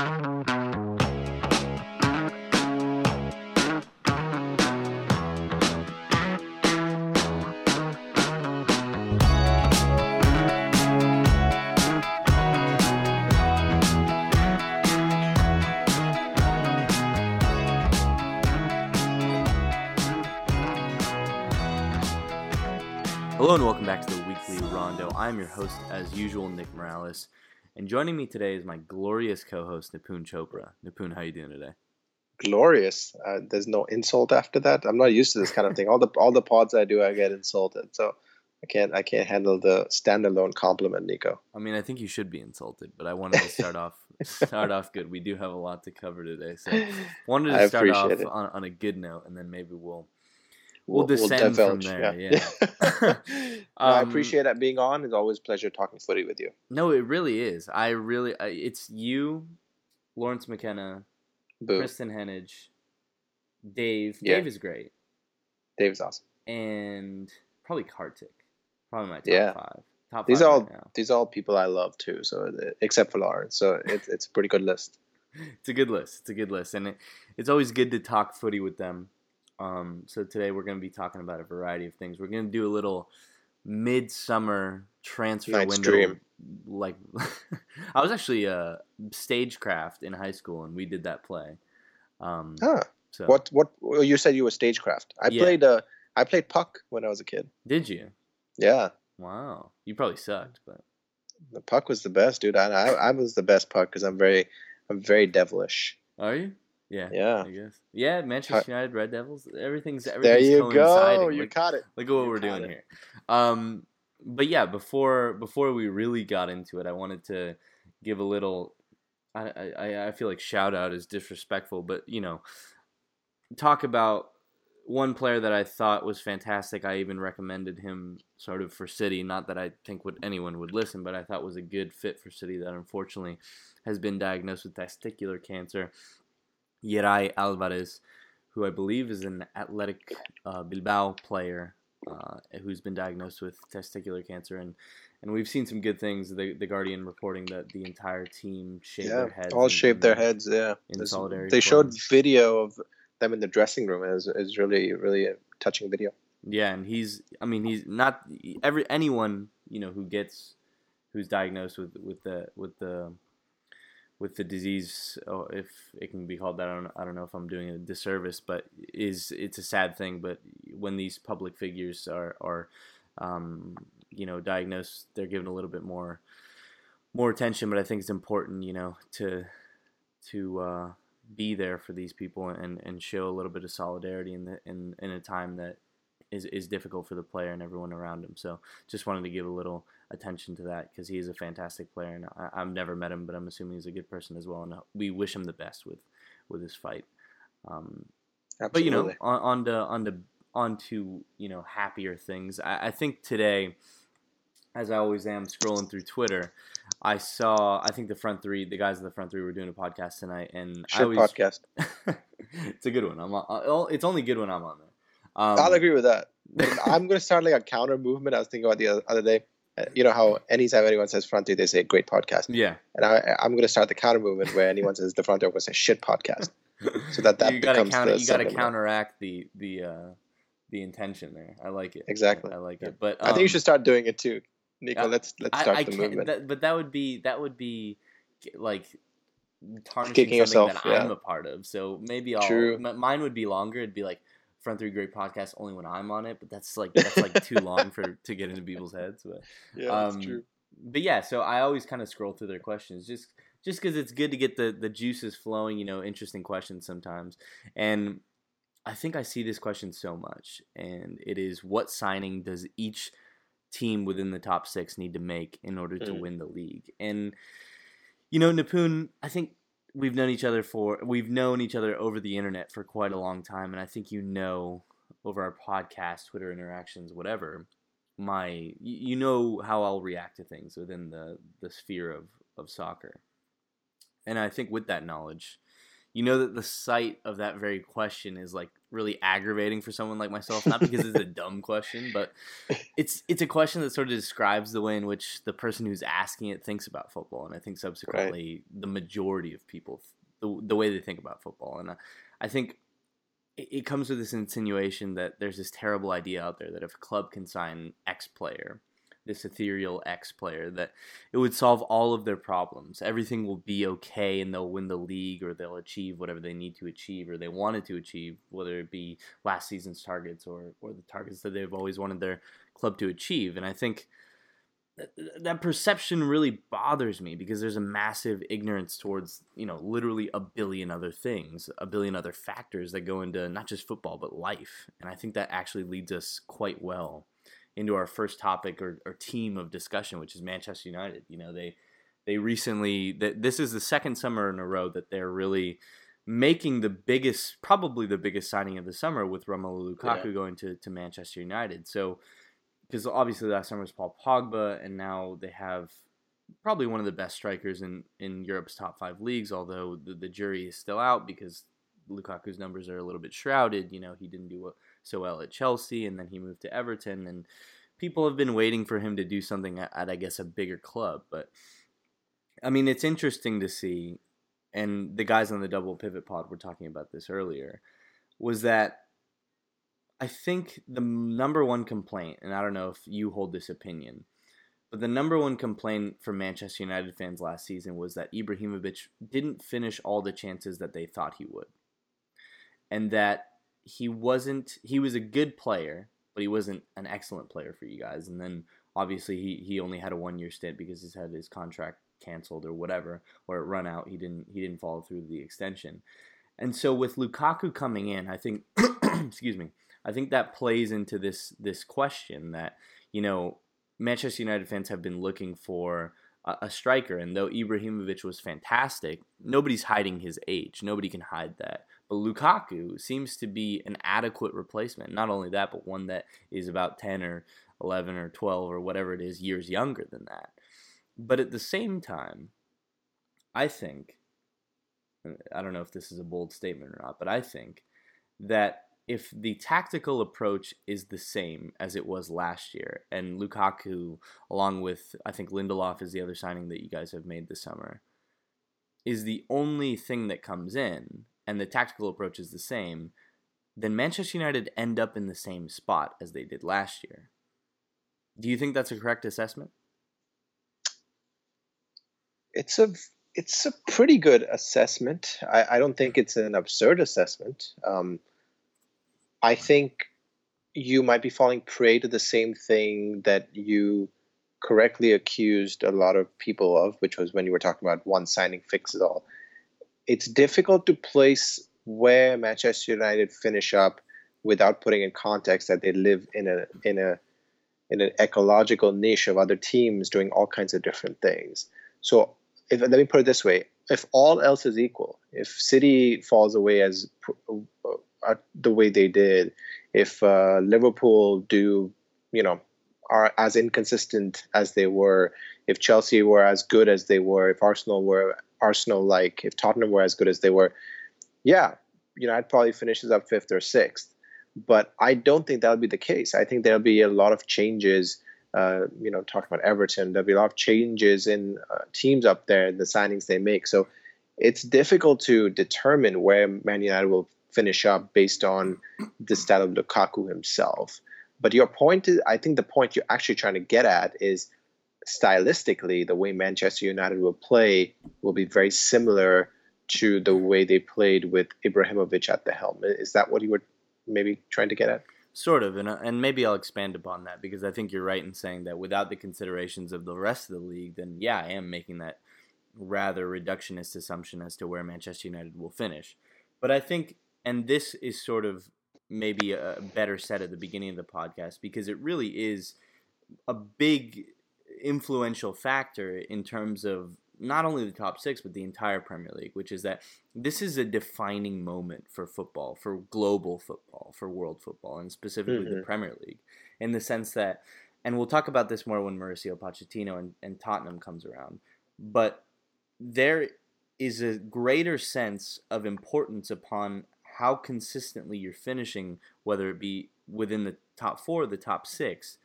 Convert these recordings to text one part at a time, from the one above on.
Hello and welcome back to the weekly Rondo. I'm your host, as usual, Nick Morales, and joining me today is my glorious co-host Nipun Chopra. Nipun, how are you doing today? glorious. Uh, there's no insult after that. I'm not used to this kind of thing. All the all the pods I do, I get insulted. So I can't I can't handle the standalone compliment, Nico. I mean, I think you should be insulted, but I wanted to start off start off good. We do have a lot to cover today, so wanted to I start off on, on a good note, and then maybe we'll We'll, We'll descend from there, yeah. I Um, appreciate that being on. It's always a pleasure talking footy with you. No, it really is. I really, I, it's you, Lawrence McKenna, Boo. Kristan Heneage, Dave. Yeah. Dave is great, Dave's awesome. and probably Kartik. Probably my top Yeah. five. Top These five are all right these are all people I love too. So except for Lawrence, so it's it's a pretty good list. It's a good list. It's a good list, and it, it's always good to talk footy with them. Um, so today we're going to be talking about a variety of things. We're going to do a little midsummer transfer Night's window. dream. Like, I was actually uh, stagecraft in high school, and we did that play. Um, Huh. so What what well, you said you were stagecraft. I Yeah. played uh I played puck when I was a kid. did you? Yeah. Wow, you probably sucked, but The puck was the best, dude. I I, I was the best puck because I'm very I'm very devilish. are you? Yeah. Yeah. I guess. Yeah, Manchester United, Red Devils. Everything's everything's There you go. You Like, caught it. Look at what You we're doing it. here. Um, but yeah, before before we really got into it, I wanted to give a little. I I, I feel like shout out is disrespectful, but you know, talk about one player that I thought was fantastic. I even recommended him sort of for City. Not that I think would anyone would listen, but I thought was a good fit for City. That unfortunately has been diagnosed with testicular cancer. Yeray Alvarez, who I believe is an Athletic uh, Bilbao player uh, who's been diagnosed with testicular cancer, and and we've seen some good things. The the Guardian reporting that the entire team shaved Yeah. their heads. All shaved their heads. Yeah. in There's- solidarity They showed video of them in the dressing room. It was really really a touching video. Yeah, and he's I mean he's not every anyone you know who gets who's diagnosed with with the with the with the disease oh, if it can be called that I don't I don't know if I'm doing a disservice but is it's a sad thing but when these public figures are are um, you know diagnosed they're given a little bit more more attention but I think it's important you know to to uh, be there for these people and, and show a little bit of solidarity in the in, in a time that is, is difficult for the player and everyone around him. So just wanted to give a little attention to that because he is a fantastic player and I, I've never met him, but I'm assuming he's a good person as well. And we wish him the best with with his fight. Um, but you know, on, on to on to on to you know happier things. I, I think today, as I always am scrolling through Twitter, I saw I think the front three, the guys of the front three were doing a podcast tonight, and I always podcast. it's a good one. I'm on, uh, it's only good when I'm on there. Um, I'll agree with that. I'm going to start like a counter movement. I was thinking about the other, other day. Uh, You know how anytime anyone says front three, they say great podcast. Yeah, And I, I'm going to start the counter movement where anyone says the front three, I'm going to say shit podcast. So that that you gotta becomes counter, the you gotta counteract the the uh, the intention there. I like it. Exactly. I, like Yeah. it. But I think you um, should start doing it too, Nico. uh, let's let's start I the can't, movement. that, but that would be that would be like tarnishing Kicking something yourself, that yeah. I'm a part of. So maybe I'll True. m- mine would be longer. It'd be like front three great podcast only when I'm on it. But that's like that's like too long for to get into people's heads. But yeah, um, that's true. but yeah, so I always kind of scroll through their questions just just because it's good to get the the juices flowing. You know, interesting questions sometimes, and I think I see this question so much, and it is what signing does each team within the top six need to make in order to Mm. win the league? And you know, Nipun, I think we've known each other for we've known each other over the internet for quite a long time, and I think you know over our podcast, Twitter interactions, whatever, my you know how I'll react to things within the the sphere of of soccer. And I think with that knowledge, you know that the sight of that very question is like really aggravating for someone like myself not because it's a dumb question but it's it's a question that sort of describes the way in which the person who's asking it thinks about football and i think subsequently right. the majority of people the, the way they think about football and I, I think it, it comes with this insinuation that there's this terrible idea out there that if a club can sign x player this ethereal X player that it would solve all of their problems. Everything will be okay and they'll win the league or they'll achieve whatever they need to achieve or they wanted to achieve, whether it be last season's targets or, or the targets that they've always wanted their club to achieve. And I think that, that perception really bothers me because there's a massive ignorance towards, you know, literally a billion other things, a billion other factors that go into not just football, but life. And I think that actually leads us quite well into our first topic or, or team of discussion, which is Manchester United. You know, they they recently that this is the second summer in a row that they're really making the biggest, probably the biggest signing of the summer with Romelu Lukaku yeah. going to, to Manchester United. So, because obviously last summer was Paul Pogba, and now they have probably one of the best strikers in, in Europe's top five leagues, although the, the jury is still out because Lukaku's numbers are a little bit shrouded. You know, he didn't do so well at Chelsea, and then he moved to Everton, and people have been waiting for him to do something at, at I guess, a bigger club. But I mean, it's interesting to see, and the guys on the double pivot pod were talking about this earlier, was that I think the number one complaint, and I don't know if you hold this opinion, but the number one complaint from Manchester United fans last season was that Ibrahimovic didn't finish all the chances that they thought he would and that he wasn't he was a good player, but he wasn't an excellent player for you guys. And then obviously he, he only had a one year stint because he's had his contract canceled or whatever, or it run out. He didn't he didn't follow through the extension. And so with Lukaku coming in, I think excuse me, I think that plays into this this question that, you know, Manchester United fans have been looking for a, a striker. And though Ibrahimovic was fantastic, nobody's hiding his age. Nobody can hide that. But Lukaku seems to be an adequate replacement. Not only that, but one that is about 10 or 11 or 12 or whatever it is years younger than that. But at the same time, I think, uh, I don't know if this is a bold statement or not, but I think that if the tactical approach is the same as it was last year, and Lukaku, along with I think Lindelof is the other signing that you guys have made this summer, is the only thing that comes in, and the tactical approach is the same, then Manchester United end up in the same spot as they did last year. Do you think that's a correct assessment? It's a it's a pretty good assessment. I, I don't think it's an absurd assessment. Um, I think you might be falling prey to the same thing that you correctly accused a lot of people of, which was when you were talking about one signing fixes all. It's difficult to place where Manchester United finish up without putting in context that they live in a in a in an ecological niche of other teams doing all kinds of different things. So if, let me put it this way: if all else is equal, if City falls away as uh, the way they did, if uh, Liverpool do, you know, are as inconsistent as they were, if Chelsea were as good as they were, if Arsenal were Arsenal like, if Tottenham were as good as they were, yeah, you know, I'd probably finishes up fifth or sixth. But I don't think that'll be the case. I think there'll be a lot of changes. Uh, you know, talking about Everton, there'll be a lot of changes in uh, teams up there, the signings they make. So it's difficult to determine where Man United will finish up based on the style of Lukaku himself. But your point is, I think the point you're actually trying to get at is stylistically, the way Manchester United will play will be very similar to the way they played with Ibrahimovic at the helm. Is that what you were maybe trying to get at? Sort of, and uh, and maybe I'll expand upon that because I think you're right in saying that without the considerations of the rest of the league, then yeah, I am making that rather reductionist assumption as to where Manchester United will finish. But I think and this is sort of maybe a better set at the beginning of the podcast because it really is a big influential factor in terms of not only the top six but the entire Premier League, which is that this is a defining moment for football, for global football, for world football, and specifically mm-hmm. the Premier League, in the sense that, and we'll talk about this more when Mauricio Pochettino and, and Tottenham comes around, but there is a greater sense of importance upon how consistently you're finishing, whether it be within the top four, the top six,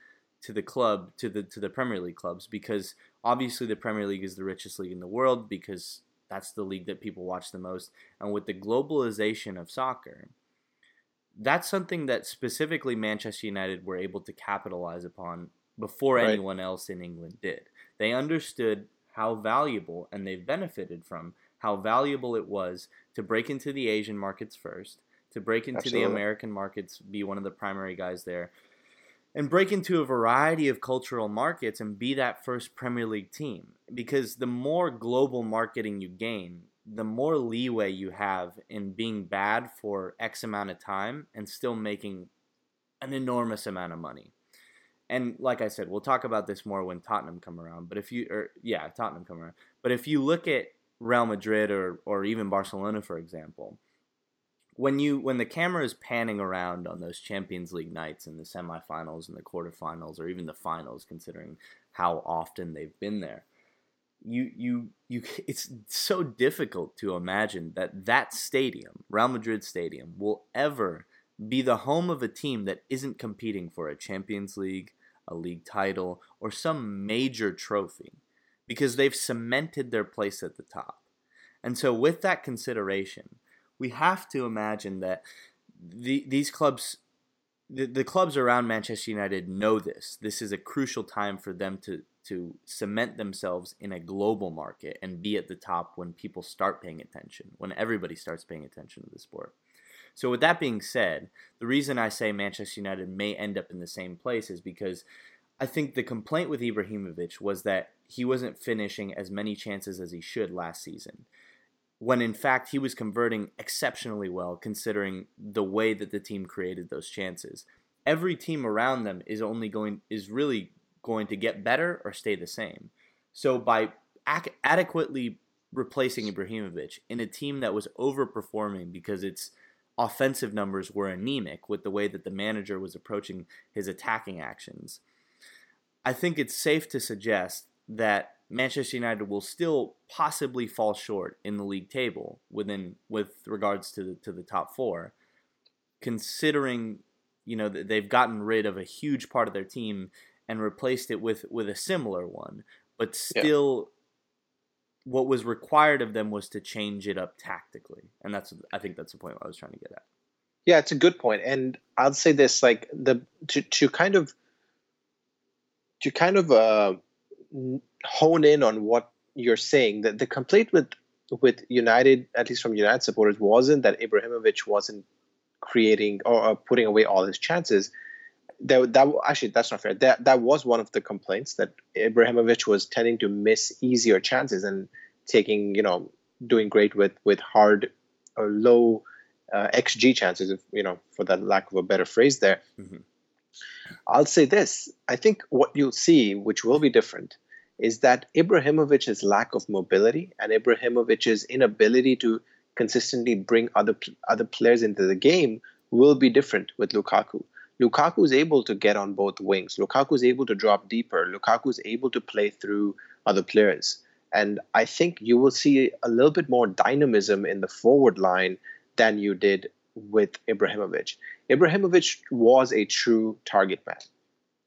to the club, to the to the Premier League clubs, because obviously the Premier League is the richest league in the world because that's the league that people watch the most, and with the globalization of soccer, that's something that specifically Manchester United were able to capitalize upon before right. anyone else in England did. They understood how valuable, and they've benefited from how valuable it was to break into the Asian markets first, to break into Absolutely. the American markets, be one of the primary guys there, and break into a variety of cultural markets and be that first Premier League team. Because the more global marketing you gain, the more leeway you have in being bad for X amount of time and still making an enormous amount of money. And like I said, we'll talk about this more when Tottenham come around. But if you, or yeah, Tottenham come around. But if you look at Real Madrid or or even Barcelona, for example, when you when the camera is panning around on those Champions League nights and the semifinals and the quarterfinals or even the finals, considering how often they've been there, you you you it's so difficult to imagine that that stadium, Real Madrid Stadium, will ever be the home of a team that isn't competing for a Champions League, a league title, or some major trophy because they've cemented their place at the top. And so, with that consideration, we have to imagine that the, these clubs, the, the clubs around Manchester United know this. This is a crucial time for them to, to cement themselves in a global market and be at the top when people start paying attention, when everybody starts paying attention to the sport. So, with that being said, the reason I say Manchester United may end up in the same place is because I think the complaint with Ibrahimovic was that he wasn't finishing as many chances as he should last season. When in fact he was converting exceptionally well considering the way that the team created those chances. Every team around them is only going is really going to get better or stay the same. So by ac- adequately replacing Ibrahimovic in a team that was overperforming because its offensive numbers were anemic with the way that the manager was approaching his attacking actions I think it's safe to suggest that Manchester United will still possibly fall short in the league table within with regards to the, to the top four, considering you know they've gotten rid of a huge part of their team and replaced it with with a similar one, but still. Yeah. What was required of them was to change it up tactically, and that's I think that's the point I was trying to get at. Yeah, it's a good point, and I'll say this: like the to to kind of to kind of uh, hone in on what you're saying, that the complaint with with United, at least from United supporters, wasn't that Ibrahimovic wasn't creating or, putting away all his chances. That, that actually that's not fair. That that was one of the complaints that Ibrahimovic was tending to miss easier chances and taking you know doing great with with hard or low uh, xG chances, if, you know, for that lack of a better phrase there. Mm-hmm. I'll say this I think what you'll see, which will be different, is that Ibrahimovic's lack of mobility and Ibrahimovic's inability to consistently bring other other players into the game will be different with Lukaku. Lukaku is able to get on both wings. Lukaku is able to drop deeper. Lukaku is able to play through other players. And I think you will see a little bit more dynamism in the forward line than you did with Ibrahimovic. Ibrahimovic was a true target man.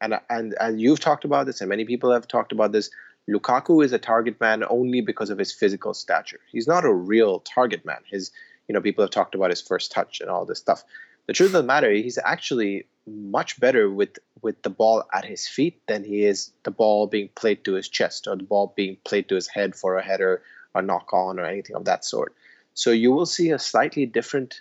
And, and, and you've talked about this, and many people have talked about this. Lukaku is a target man only because of his physical stature. He's not a real target man. His, you know, people have talked about his first touch and all this stuff. The truth of the matter, he's actually much better with with the ball at his feet than he is the ball being played to his chest or the ball being played to his head for a header, a knock on, or anything of that sort. So you will see a slightly different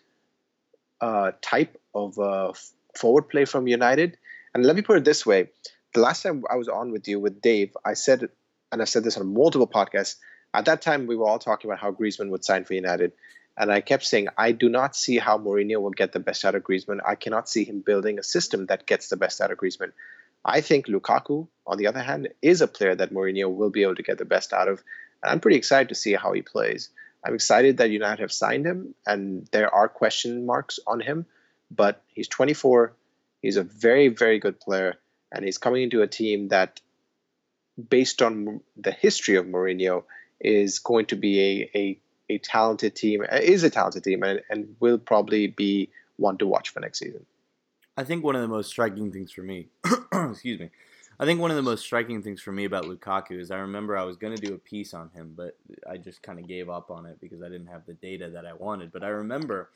uh, type of uh, forward play from United. And let me put it this way: the last time I was on with you with Dave, I said, and I've said this on multiple podcasts. At that time, we were all talking about how Griezmann would sign for United, and I kept saying I do not see how Mourinho will get the best out of Griezmann. I cannot see him building a system that gets the best out of Griezmann. I think Lukaku, on the other hand, is a player that Mourinho will be able to get the best out of, and I'm pretty excited to see how he plays. I'm excited that United have signed him, and there are question marks on him, but he's 24. He's a very, very good player, and he's coming into a team that, based on the history of Mourinho, is going to be a, a a talented team, uh, is a talented team, and, and will probably be one to watch for next season. I think one of the most striking things for me, excuse me, I think one of the most striking things for me about Lukaku is I remember I was going to do a piece on him, but I just kind of gave up on it because I didn't have the data that I wanted. But I remember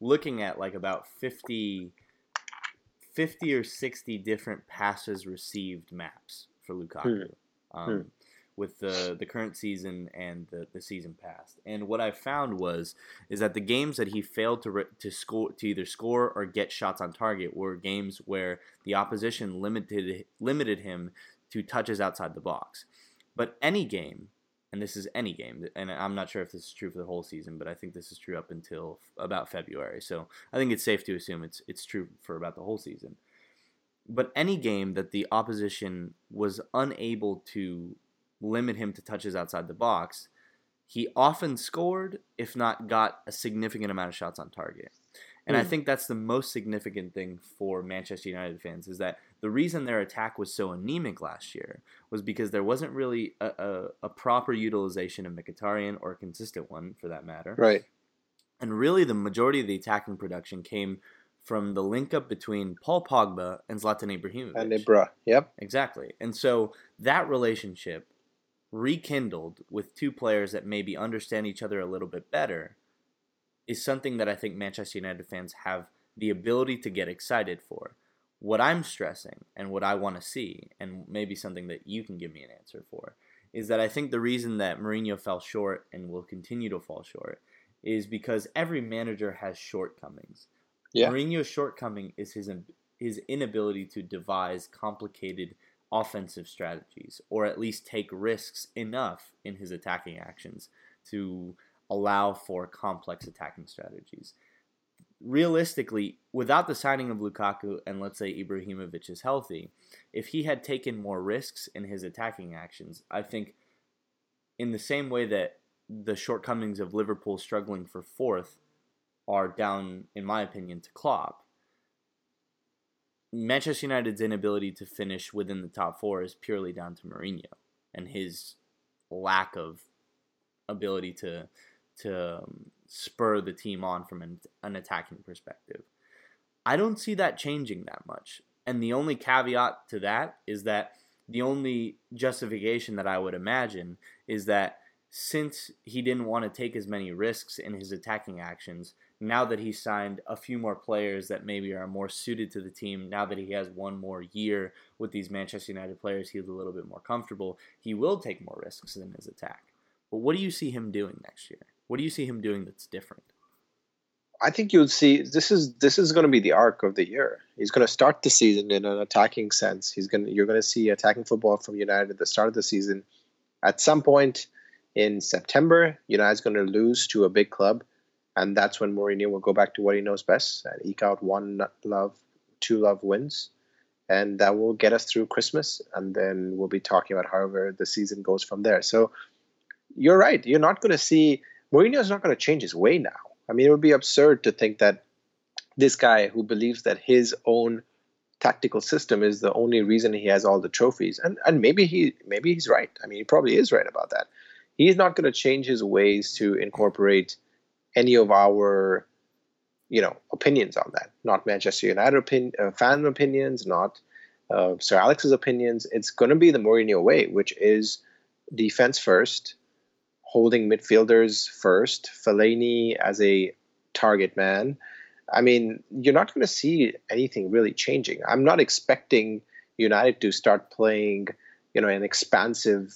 looking at like about 50, 50 or 60 different passes received maps for Lukaku. Hmm. Um, hmm with the the current season and the, the season past. And what I found was is that the games that he failed to re- to score to either score or get shots on target were games where the opposition limited limited him to touches outside the box. But any game, and this is any game, and I'm not sure if this is true for the whole season, but I think this is true up until about February. So I think it's safe to assume it's it's true for about the whole season. But any game that the opposition was unable to limit him to touches outside the box, he often scored, if not got a significant amount of shots on target. And mm. I hmm. think that's the most significant thing for Manchester United fans is that the reason their attack was so anemic last year was because there wasn't really a, a, a proper utilization of Mkhitaryan or a consistent one for that matter. Right. And really, the majority of the attacking production came from the link up between Paul Pogba and Zlatan Ibrahimovic. And Ibra, yep. Exactly. And so that relationship rekindled with two players that maybe understand each other a little bit better is something that I think Manchester United fans have the ability to get excited for. What I'm stressing and what I want to see, and maybe something that you can give me an answer for, is that I think the reason that Mourinho fell short and will continue to fall short is because every manager has shortcomings. Yeah. Mourinho's shortcoming is his his inability to devise complicated offensive strategies, or at least take risks enough in his attacking actions to allow for complex attacking strategies. Realistically, without the signing of Lukaku and let's say Ibrahimovic is healthy, if he had taken more risks in his attacking actions, I think in the same way that the shortcomings of Liverpool struggling for fourth are down, in my opinion, to Klopp, Manchester United's inability to finish within the top four is purely down to Mourinho and his lack of ability to to um, spur the team on from an, an attacking perspective. I don't see that changing that much. And the only caveat to that is that the only justification that I would imagine is that since he didn't want to take as many risks in his attacking actions, now that he's signed a few more players that maybe are more suited to the team, now that he has one more year with these Manchester United players, he's a little bit more comfortable. He will take more risks in his attack. But what do you see him doing next year? What do you see him doing that's different? I think you'll see this is this is going to be the arc of the year. He's going to start the season in an attacking sense. He's going to, you're going to see attacking football from United at the start of the season. At some point in September, United's going to lose to a big club and that's when Mourinho will go back to what he knows best and eke out one love, two love wins, and that will get us through Christmas, and then we'll be talking about however the season goes from there. So you're right. You're not going to see Mourinho's not going to change his way now. I mean, it would be absurd to think that this guy who believes that his own tactical system is the only reason he has all the trophies, and and maybe he maybe he's right. I mean, he probably is right about that. He's not going to change his ways to incorporate any of our you know opinions on that not manchester united opinion, uh, fan opinions not uh, sir alex's opinions it's going to be the Mourinho way which is defense first holding midfielders first Fellaini as a target man i mean you're not going to see anything really changing i'm not expecting united to start playing you know an expansive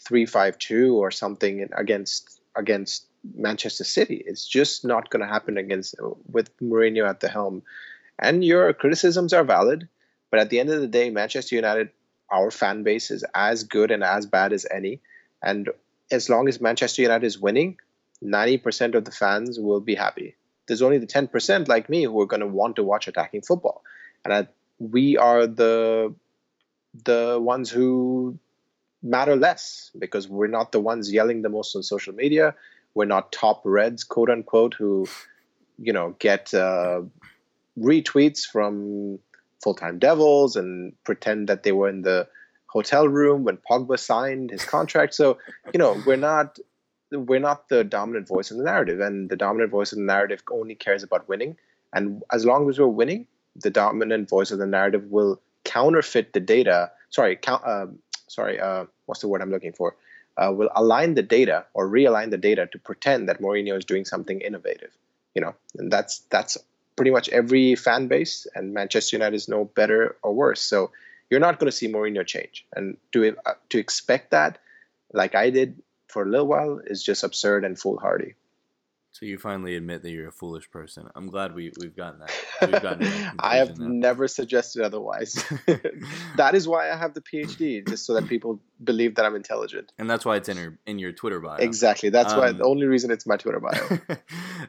352 or something against against Manchester City. It's just not going to happen against with Mourinho at the helm. And your criticisms are valid, but at the end of the day, Manchester United, our fan base is as good and as bad as any. And as long as Manchester United is winning, 90% of the fans will be happy. There's only the 10% like me who are going to want to watch attacking football. And I, we are the the ones who matter less because we're not the ones yelling the most on social media. We're not top reds, quote unquote, who, you know, get uh, retweets from full time Devils and pretend that they were in the hotel room when Pogba signed his contract. So, you know, we're not we're not the dominant voice in the narrative, and the dominant voice in the narrative only cares about winning. And as long as we're winning, the dominant voice of the narrative will counterfeit the data. Sorry, count. Uh, sorry, uh, what's the word I'm looking for? Uh, will align the data or realign the data to pretend that Mourinho is doing something innovative. You know, and that's that's pretty much every fan base, and Manchester United is no better or worse. So you're not going to see Mourinho change, and to uh, to expect that, like I did for a little while, is just absurd and foolhardy. So you finally admit that you're a foolish person. I'm glad we we've gotten that. We've gotten that I have now. never suggested otherwise. that is why I have the PhD, just so that people believe that I'm intelligent. And that's why it's in your in your Twitter bio. Exactly. That's um, why the only reason it's my Twitter bio.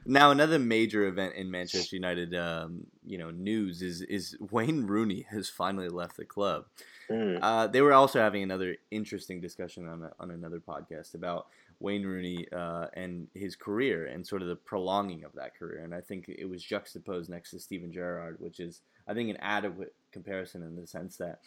now another major event in Manchester United, um, you know, news is is Wayne Rooney has finally left the club. Mm. Uh, they were also having another interesting discussion on a, on another podcast about Wayne Rooney uh, and his career and sort of the prolonging of that career. And I think it was juxtaposed next to Steven Gerrard, which is, I think, an adequate comparison in the sense that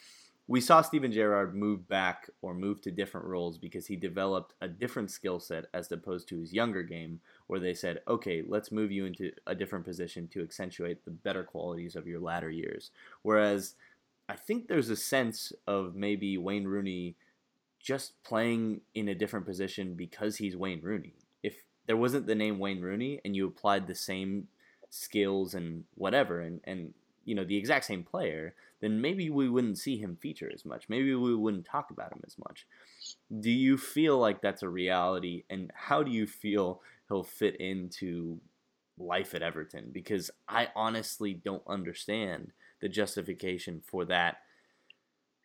we saw Steven Gerrard move back or move to different roles because he developed a different skill set as opposed to his younger game, where they said, okay, let's move you into a different position to accentuate the better qualities of your latter years. Whereas I think there's a sense of maybe Wayne Rooney just playing in a different position because he's Wayne Rooney. If there wasn't the name Wayne Rooney and you applied the same skills and whatever and, and you know the exact same player, then maybe we wouldn't see him feature as much. Maybe we wouldn't talk about him as much. Do you feel like that's a reality and how do you feel he'll fit into life at Everton? Because I honestly don't understand the justification for that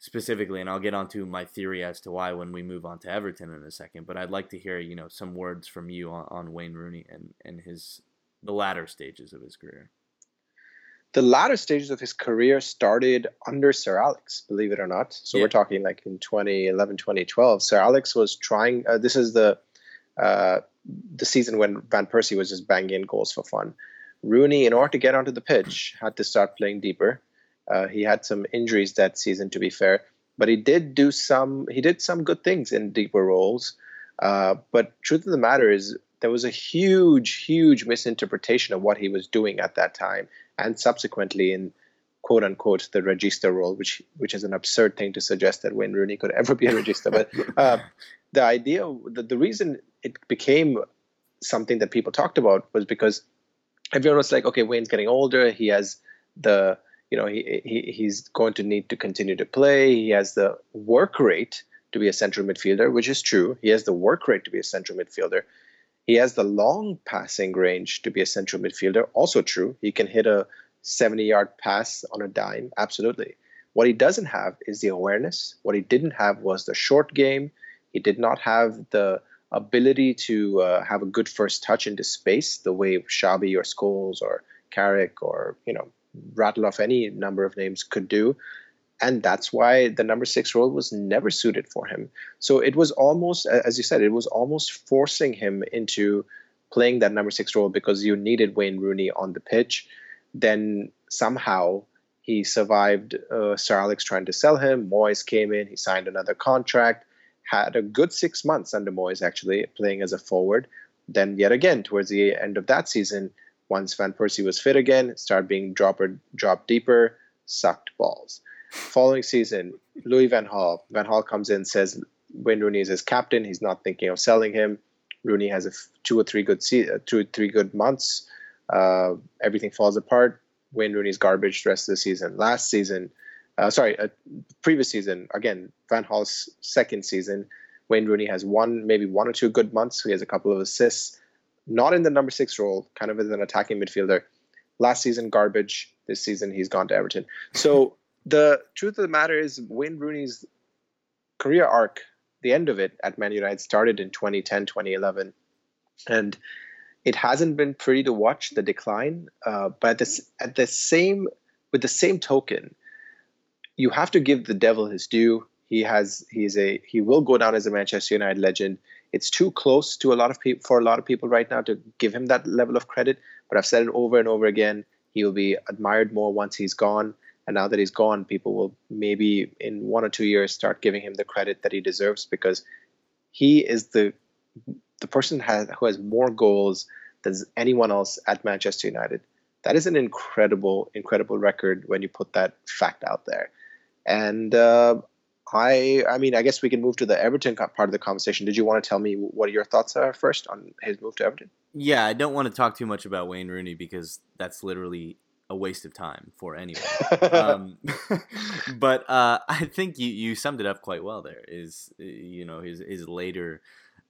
specifically, and I'll get onto my theory as to why when we move on to Everton in a second. But I'd like to hear you know some words from you on, on Wayne Rooney and and his the latter stages of his career. The latter stages of his career started under Sir Alex, believe it or not. So yeah. we're talking like in 2011, 2012. Sir Alex was trying. Uh, this is the uh, the season when Van Persie was just banging in goals for fun. Rooney, in order to get onto the pitch, had to start playing deeper uh, he had some injuries that season, to be fair, but he did do some. He did some good things in deeper roles. Uh, but truth of the matter is, there was a huge, huge misinterpretation of what he was doing at that time, and subsequently in quote unquote the regista role, which which is an absurd thing to suggest that Wayne Rooney could ever be a regista. but uh, the idea, the, the reason it became something that people talked about was because everyone was like, okay, Wayne's getting older. He has the you know he, he he's going to need to continue to play. He has the work rate to be a central midfielder, which is true. He has the work rate to be a central midfielder. He has the long passing range to be a central midfielder, also true. He can hit a 70 yard pass on a dime, absolutely. What he doesn't have is the awareness. What he didn't have was the short game. He did not have the ability to uh, have a good first touch into space, the way Xabi or Scholes or Carrick or you know rattle off any number of names could do. And that's why the number six role was never suited for him. So it was almost, as you said, it was almost forcing him into playing that number six role because you needed Wayne Rooney on the pitch. Then somehow he survived uh, Sir Alex trying to sell him. Moyes came in, he signed another contract, had a good six months under Moyes actually playing as a forward. Then yet again towards the end of that season, once Van Persie was fit again, started being dropper, drop deeper, sucked balls. Following season, Louis Van Gaal. Van Gaal comes in, says Wayne Rooney is his captain. He's not thinking of selling him. Rooney has a f- two or three good se- uh, two or three good months. Uh, everything falls apart. Wayne Rooney's garbage the rest of the season. Last season, uh, sorry, uh, previous season, again, Van Gaal's second season, Wayne Rooney has one, maybe one or two good months. He has a couple of assists not in the number six role, kind of as an attacking midfielder. Last season, garbage. This season, he's gone to Everton. So the truth of the matter is, Wayne Rooney's career arc, the end of it at Man United, started in 2010, 2011. And it hasn't been pretty to watch the decline. Uh, but at, this, at the same, with the same token, you have to give the devil his due. He has, he's a, he will go down as a Manchester United legend it's too close to a lot of people for a lot of people right now to give him that level of credit. But I've said it over and over again. He will be admired more once he's gone. And now that he's gone, people will maybe in one or two years start giving him the credit that he deserves because he is the the person has, who has more goals than anyone else at Manchester United. That is an incredible, incredible record when you put that fact out there. And uh, I, I mean, I guess we can move to the Everton part of the conversation. Did you want to tell me what your thoughts are first on his move to Everton? Yeah, I don't want to talk too much about Wayne Rooney because that's literally a waste of time for anyone. um, but uh, I think you, you summed it up quite well. There is you know his his later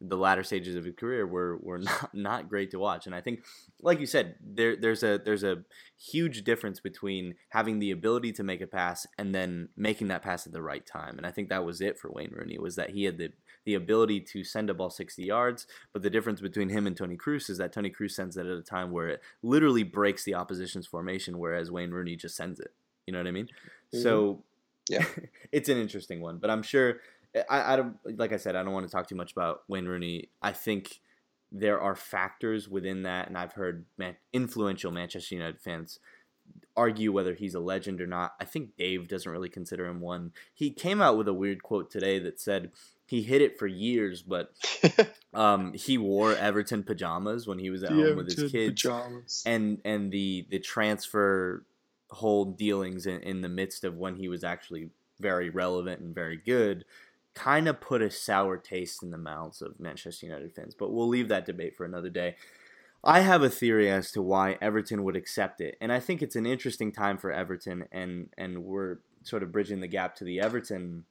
the latter stages of his career were were not, not great to watch. And I think, like you said, there there's a there's a huge difference between having the ability to make a pass and then making that pass at the right time. And I think that was it for Wayne Rooney was that he had the the ability to send a ball 60 yards, but the difference between him and Toni Kroos is that Toni Kroos sends it at a time where it literally breaks the opposition's formation, whereas Wayne Rooney just sends it. You know what I mean? Mm-hmm. So yeah, it's an interesting one, but I'm sure I, I don't like I said I don't want to talk too much about Wayne Rooney. I think there are factors within that, and I've heard man, influential Manchester United fans argue whether he's a legend or not. I think Dave doesn't really consider him one. He came out with a weird quote today that said he hit it for years, but um, he wore Everton pajamas when he was at the home Everton with his kids, pajamas. and and the the transfer whole dealings in, in the midst of when he was actually very relevant and very good kind of put a sour taste in the mouths of Manchester United fans. But we'll leave that debate for another day. I have a theory as to why Everton would accept it, and I think it's an interesting time for Everton, and and we're sort of bridging the gap to the Everton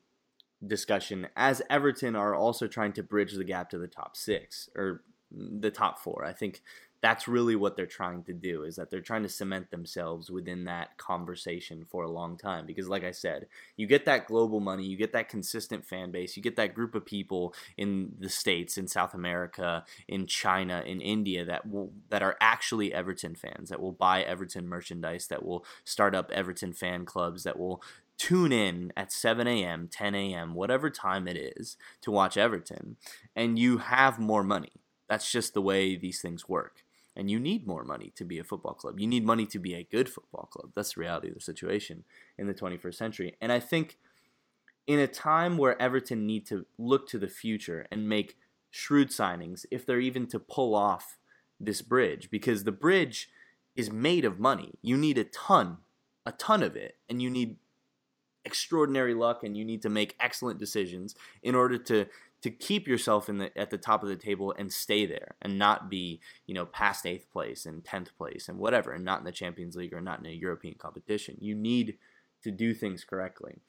discussion as Everton are also trying to bridge the gap to the top six or the top four. I think that's really what they're trying to do is that they're trying to cement themselves within that conversation for a long time. Because like i said you get that global money you get that consistent fan base you get that group of people in the states in south america in china in india that will that are actually everton fans that will buy everton merchandise that will start up everton fan clubs that will tune in at 7 a.m 10 a.m whatever time it is to watch everton. And you have more money. That's just the way these things work and you need more money to be a football club. You need money to be a good football club. That's the reality of the situation in the 21st century. And I think in a time where Everton need to look to the future and make shrewd signings, if they're even to pull off this bridge, because the bridge is made of money. You need a ton, a ton of it, and you need extraordinary luck and you need to make excellent decisions in order to to keep yourself in the at the top of the table and stay there and not be you know past eighth place and tenth place and whatever and not in the Champions League or not in a European competition. You need to do things correctly.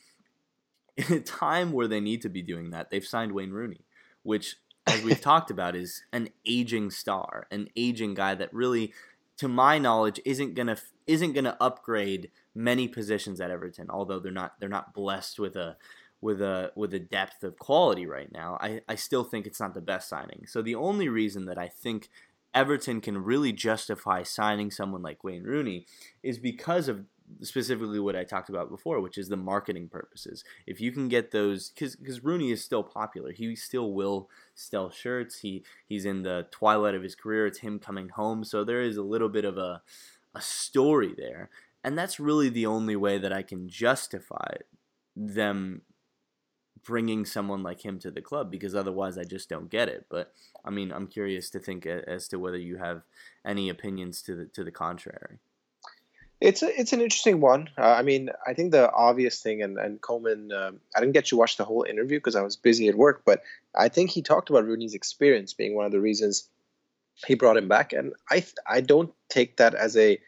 In a time where they need to be doing that, they've signed Wayne Rooney, which as we've talked about is an aging star, an aging guy that really to my knowledge isn't going to isn't going to upgrade many positions at Everton, although they're not they're not blessed with a with a with a depth of quality right now, I, I still think it's not the best signing. So the only reason that I think Everton can really justify signing someone like Wayne Rooney is because of specifically what I talked about before, which is the marketing purposes. If you can get those, because Rooney is still popular, he still will sell shirts. He he's in the twilight of his career. It's him coming home, so there is a little bit of a a story there, and that's really the only way that I can justify them bringing someone like him to the club because otherwise I just don't get it. But I mean, I'm curious to think as to whether you have any opinions to the to the contrary. It's a, it's an interesting one. Uh, I mean, I think the obvious thing, and and Koeman, um, I didn't get to watch the whole interview because I was busy at work, but I think he talked about Rooney's experience being one of the reasons he brought him back, and I I don't take that as a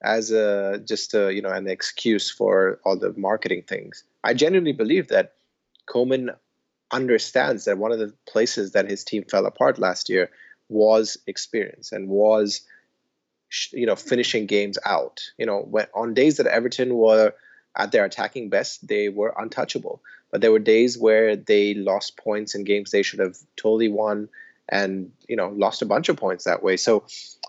as a just a, you know an excuse for all the marketing things. I genuinely believe that Koeman understands that one of the places that his team fell apart last year was experience and was you know finishing games out. You know when on days that everton were at their attacking best they were untouchable. But there were days where they lost points in games they should have totally won and you know lost a bunch of points that way. So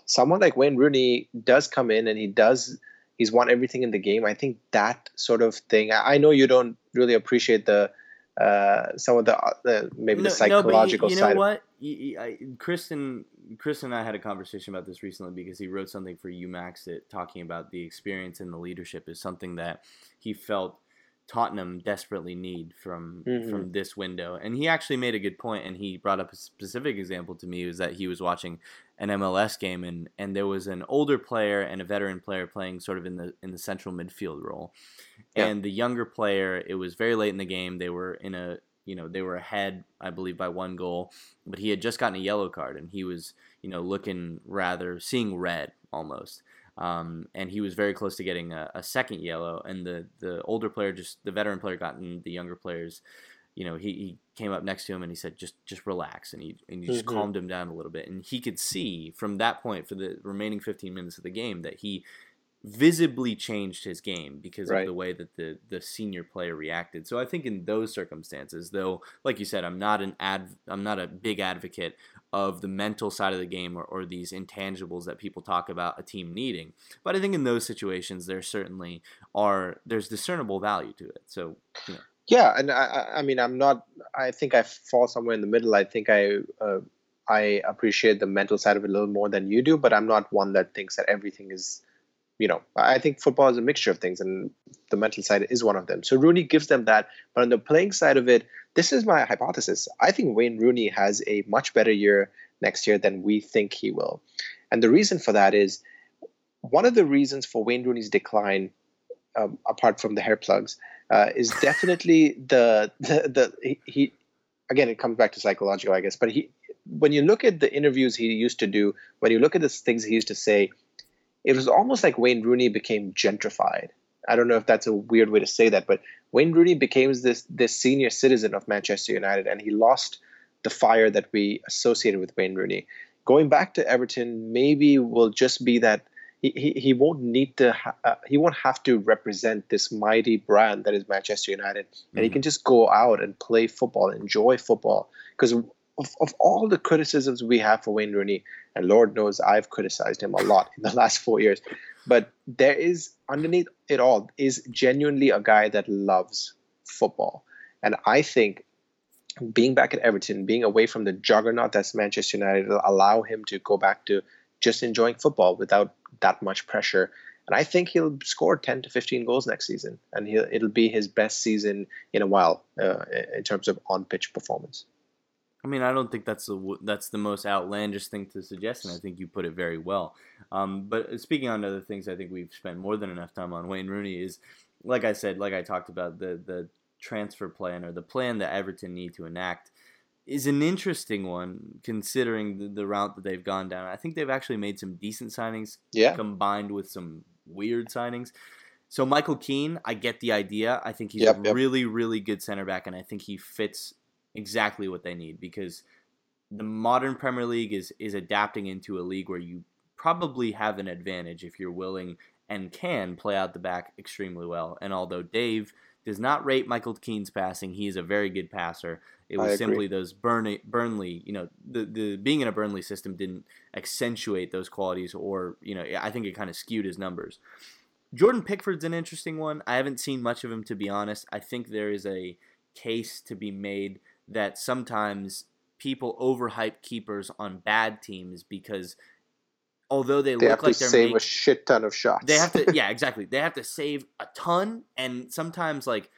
someone like wayne rooney does come in and he does he's won everything in the game. I think that sort of thing i know you don't really appreciate the uh, some of the, the maybe no, the psychological no, you, you know what? I, Kristan, Chris and I had a conversation about this recently because he wrote something for UMax that talking about the experience and the leadership is something that he felt Tottenham desperately need from Mhm. from this window. And he actually made a good point, and he brought up a specific example to me was that he was watching an MLS game, and and there was an older player and a veteran player playing sort of in the in the central midfield role, Yeah. and the younger player, it was very late in the game. They were in a you know they were ahead, I believe, by one goal, but he had just gotten a yellow card, and he was you know looking rather seeing red almost um, and he was very close to getting a, a second yellow. And the the older player, just the veteran player, got in the younger players. You know, he, he came up next to him and he said, "Just just relax," and he and he just Mhm. calmed him down a little bit. And he could see from that point for the remaining 15 minutes of the game that he visibly changed his game because Right. of the way that the the senior player reacted. So I think in those circumstances, though, like you said, I'm not an ad I'm not a big advocate of the mental side of the game or, or these intangibles that people talk about a team needing. But I think in those situations there certainly are there's discernible value to it. So you know, Yeah, and I, I- mean, I'm not. I think I fall somewhere in the middle. I think I, uh, I appreciate the mental side of it a little more than you do, but I'm not one that thinks that everything is, you know. I think football is a mixture of things, and the mental side is one of them. So Rooney gives them that, but on the playing side of it, this is my hypothesis. I think Wayne Rooney has a much better year next year than we think he will, and the reason for that is one of the reasons for Wayne Rooney's decline, um, apart from the hair plugs, uh, is definitely the the, the he, he again it comes back to psychological I guess but he when you look at the interviews he used to do when you look at the things he used to say it was almost like Wayne Rooney became gentrified. I don't know if that's a weird way to say that but Wayne Rooney became this this senior citizen of Manchester United and he lost the fire that we associated with Wayne Rooney. Going back to Everton maybe will just be that he, he, he won't need to ha- uh, he won't have to represent this mighty brand that is Manchester United. And he Mhm. can just go out and play football enjoy football because of, of all the criticisms we have for Wayne Rooney and Lord knows I've criticized him a lot in the last four years but there is underneath it all is genuinely a guy that loves football and I think being back at Everton being away from the juggernaut that's Manchester United will allow him to go back to just enjoying football without that much pressure. And I think he'll score 10 to 15 goals next season, and it'll be his best season in a while uh, in terms of on-pitch performance. I mean, I don't think that's the that's the most outlandish thing to suggest, and I think you put it very well. Um, but speaking on other things, I think we've spent more than enough time on Wayne Rooney. Is like I said, like I talked about the the transfer plan or the plan that Everton need to enact is an interesting one considering the, the route that they've gone down. I think they've actually made some decent signings Yeah, combined with some weird signings. So Michael Keane, I get the idea. I think he's Yep, a yep. really, really good center back, and I think he fits exactly what they need because the modern Premier League is is adapting into a league where you probably have an advantage if you're willing and can play out the back extremely well. And although Dave does not rate Michael Keane's passing, he is a very good passer. It was simply those Burnley, Burnley, you know, the the being in a Burnley system didn't accentuate those qualities, or you know, I think it kind of skewed his numbers. Jordan Pickford's an interesting one. I haven't seen much of him to be honest. I think there is a case to be made that sometimes people overhype keepers on bad teams because although they, they look have like to they're save making a shit ton of shots. they have to yeah exactly. They have to save a ton and sometimes like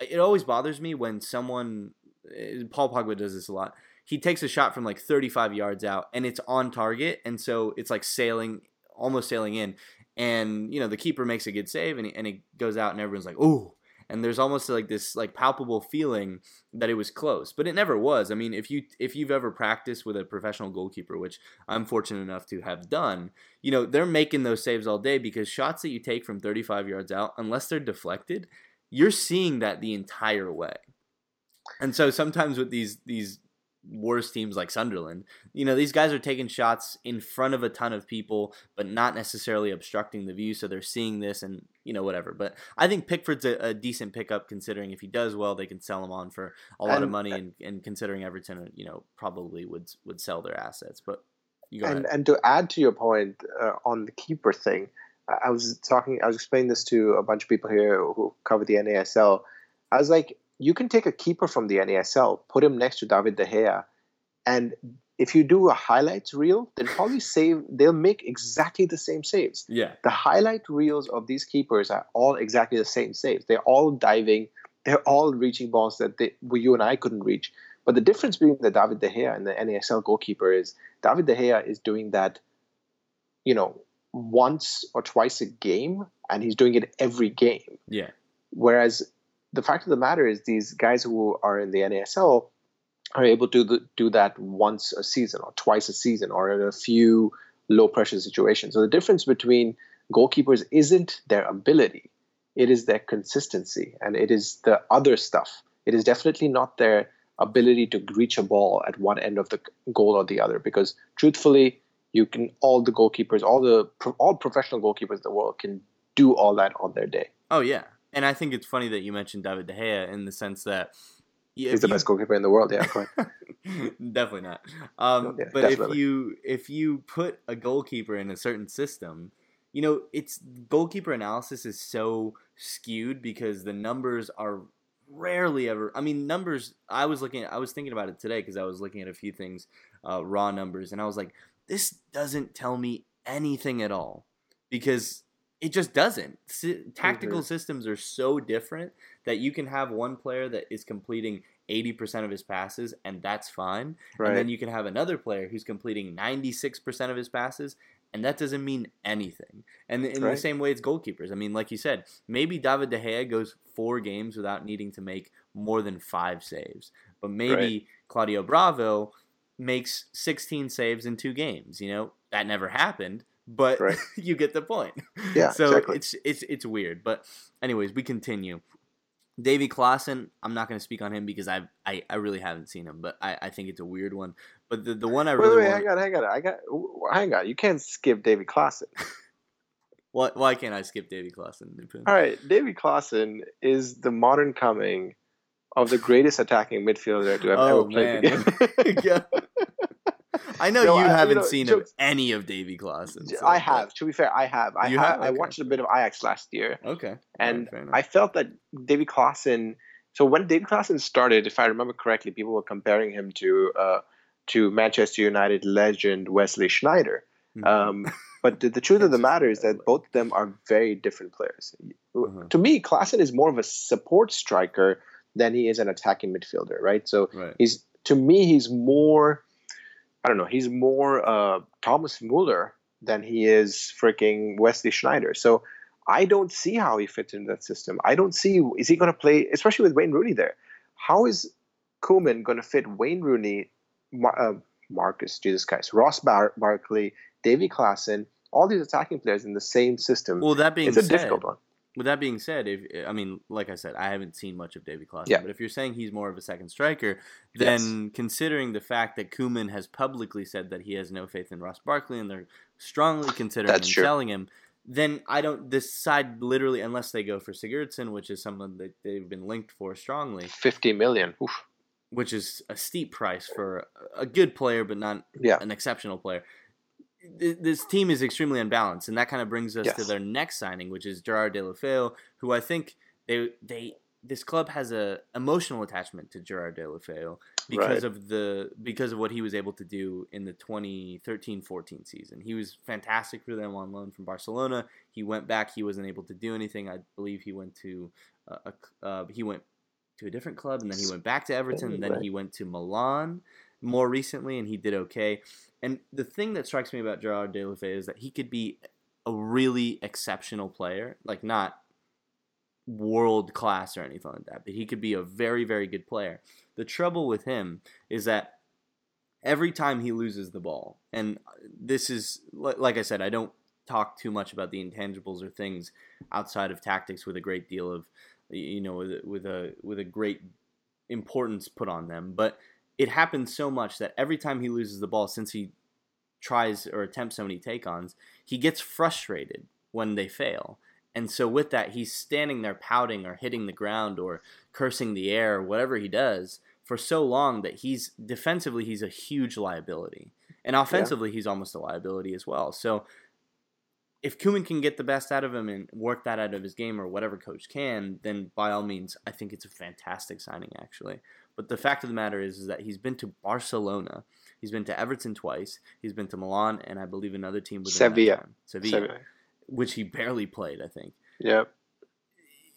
it always bothers me when someone eh, paul pogba does this a lot. He takes a shot from like 35 yards out and it's on target and so it's like sailing almost sailing in. And you know the keeper makes a good save and, he, and it goes out and everyone's like oh and there's almost like this like palpable feeling that it was close but it never was. I mean if you if you've ever practiced with a professional goalkeeper which i'm fortunate enough to have done you know they're making those saves all day because shots that you take from 35 yards out unless they're deflected you're seeing that the entire way. And so sometimes with these these worse teams like Sunderland, you know, these guys are taking shots in front of a ton of people, but not necessarily obstructing the view. So they're seeing this and, you know, whatever. But I think Pickford's a, a decent pickup considering if he does well, they can sell him on for a lot of money. And, and considering Everton, you know, probably would would sell their assets. But you go and ahead. and to add to your point uh, on the keeper thing, I I was talking, I was explaining this to a bunch of people here who cover the NASL. I was like, you can take a keeper from the NASL, put him next to David De Gea, and if you do a highlights reel, they'll probably save. They'll make exactly the same saves. Yeah. The highlight reels of these keepers are all exactly the same saves. They're all diving. They're all reaching balls that they, you and I couldn't reach. But the difference between the David De Gea and the NASL goalkeeper is David De Gea is doing that, you know, once or twice a game, and he's doing it every game. Yeah. Whereas the fact of the matter is, these guys who are in the NASL are able to do that once a season or twice a season or in a few low pressure situations. So the difference between goalkeepers isn't their ability, it is their consistency and it is the other stuff. It is definitely not their ability to reach a ball at one end of the goal or the other because truthfully you can all the goalkeepers all the all professional goalkeepers in the world can do all that on their day oh yeah and i think it's funny that you mentioned david de gea in the sense that he's the you, best goalkeeper in the world yeah definitely not um, yeah, but definitely. if you if you put a goalkeeper in a certain system you know it's goalkeeper analysis is so skewed because the numbers are rarely ever. I mean, numbers. I was looking. I was thinking about it today because I was looking at a few things, uh, raw numbers, and I was like, this doesn't tell me anything at all because it just doesn't. S- tactical mm-hmm. systems are so different that you can have one player that is completing 80% of his passes and that's fine. Right. And then you can have another player who's completing 96% of his passes and that doesn't mean anything. And in right. the same way, it's goalkeepers. I mean, like you said, maybe David De Gea goes four games without needing to make more than five saves, but maybe right. Claudio Bravo makes 16 saves in two games. You know, that never happened, but right. you get the point. Yeah. so exactly. it's it's it's weird, but anyways, we continue. Davy Klaassen, I'm not going to speak on him because I, I I really haven't seen him, but I, I think it's a weird one. But the, the one I really wait, wait, want... hang on, hang on, I got hang on. You can't skip Davy Klaassen. why why can't I skip Davy Klaassen? All right, Davy Klaassen is the modern coming of the greatest attacking midfielder to have oh, ever played man. the game. yeah. I know no, you I, haven't you know, seen jokes, any of Davy Klaassen. So, I have. To be fair, I have. I have. have? Okay. I watched a bit of Ajax last year. Okay. And right, I felt that Davy Klaassen. So when Davy Klaassen started, if I remember correctly, people were comparing him to uh, to Manchester United legend Wesley Sneijder. Mm-hmm. Um, but the, the, truth of the matter is that both of them are very different players. Mm-hmm. To me, Klaassen is more of a support striker than he is an attacking midfielder, right? So right. he's to me he's more I don't know, he's more uh, Thomas Muller than he is freaking Wesley Sneijder. So I don't see how he fits into that system. I don't see is he going to play, especially with Wayne Rooney there. How is Koeman going to fit Wayne Rooney, Mar- uh, Marcus, Jesus Christ, Ross Bar- Barkley, Davy Klaassen, all these attacking players in the same system? Well, that being it's a said, difficult one. With that being said, if eh, I mean, like I said, I haven't seen much of Davy Klaassen, yeah. but if you're saying he's more of a second striker, then yes. considering the fact that Koeman has publicly said that he has no faith in Ross Barkley and they're strongly considering selling him, then I don't decide literally unless they go for Sigurdsson, which is someone that they've been linked for strongly. Fifty million. Oof. Which is a steep price for a good player, but not yeah. an exceptional player this team is extremely unbalanced, and that kind of brings us yes. to their next signing, which is Gerard De Deulofeu, who I think they they this club has a emotional attachment to Gerard De Deulofeu because right. of the because of what he was able to do in the 2013-14 season. He was fantastic for them on loan from Barcelona. He went back, he wasn't able to do anything. I believe he went to a, uh, he went to a different club, and then he went back to Everton, and then he went to Milan more recently, and he did okay. And the thing that strikes me about Gerard Deulofeu is that he could be a really exceptional player, like not world class or anything like that, but he could be a very, very good player. The trouble with him is that every time he loses the ball, and this is, like I said, I don't talk too much about the intangibles or things outside of tactics with a great deal of, you know, with, with a with a great importance put on them, but it happens so much that every time he loses the ball, since he tries or attempts so many take ons, he gets frustrated when they fail. And so, with that, he's standing there pouting or hitting the ground or cursing the air or whatever he does for so long that he's defensively, he's a huge liability. And offensively, yeah. he's almost a liability as well. So, if Koeman can get the best out of him and work that out of his game or whatever coach can, then by all means, I think it's a fantastic signing, actually. But the fact of the matter is, is that he's been to Barcelona, He's been to Everton twice. He's been to Milan and I believe another team within Sevilla. Sevilla, Sevilla. which he barely played, I think. Yep.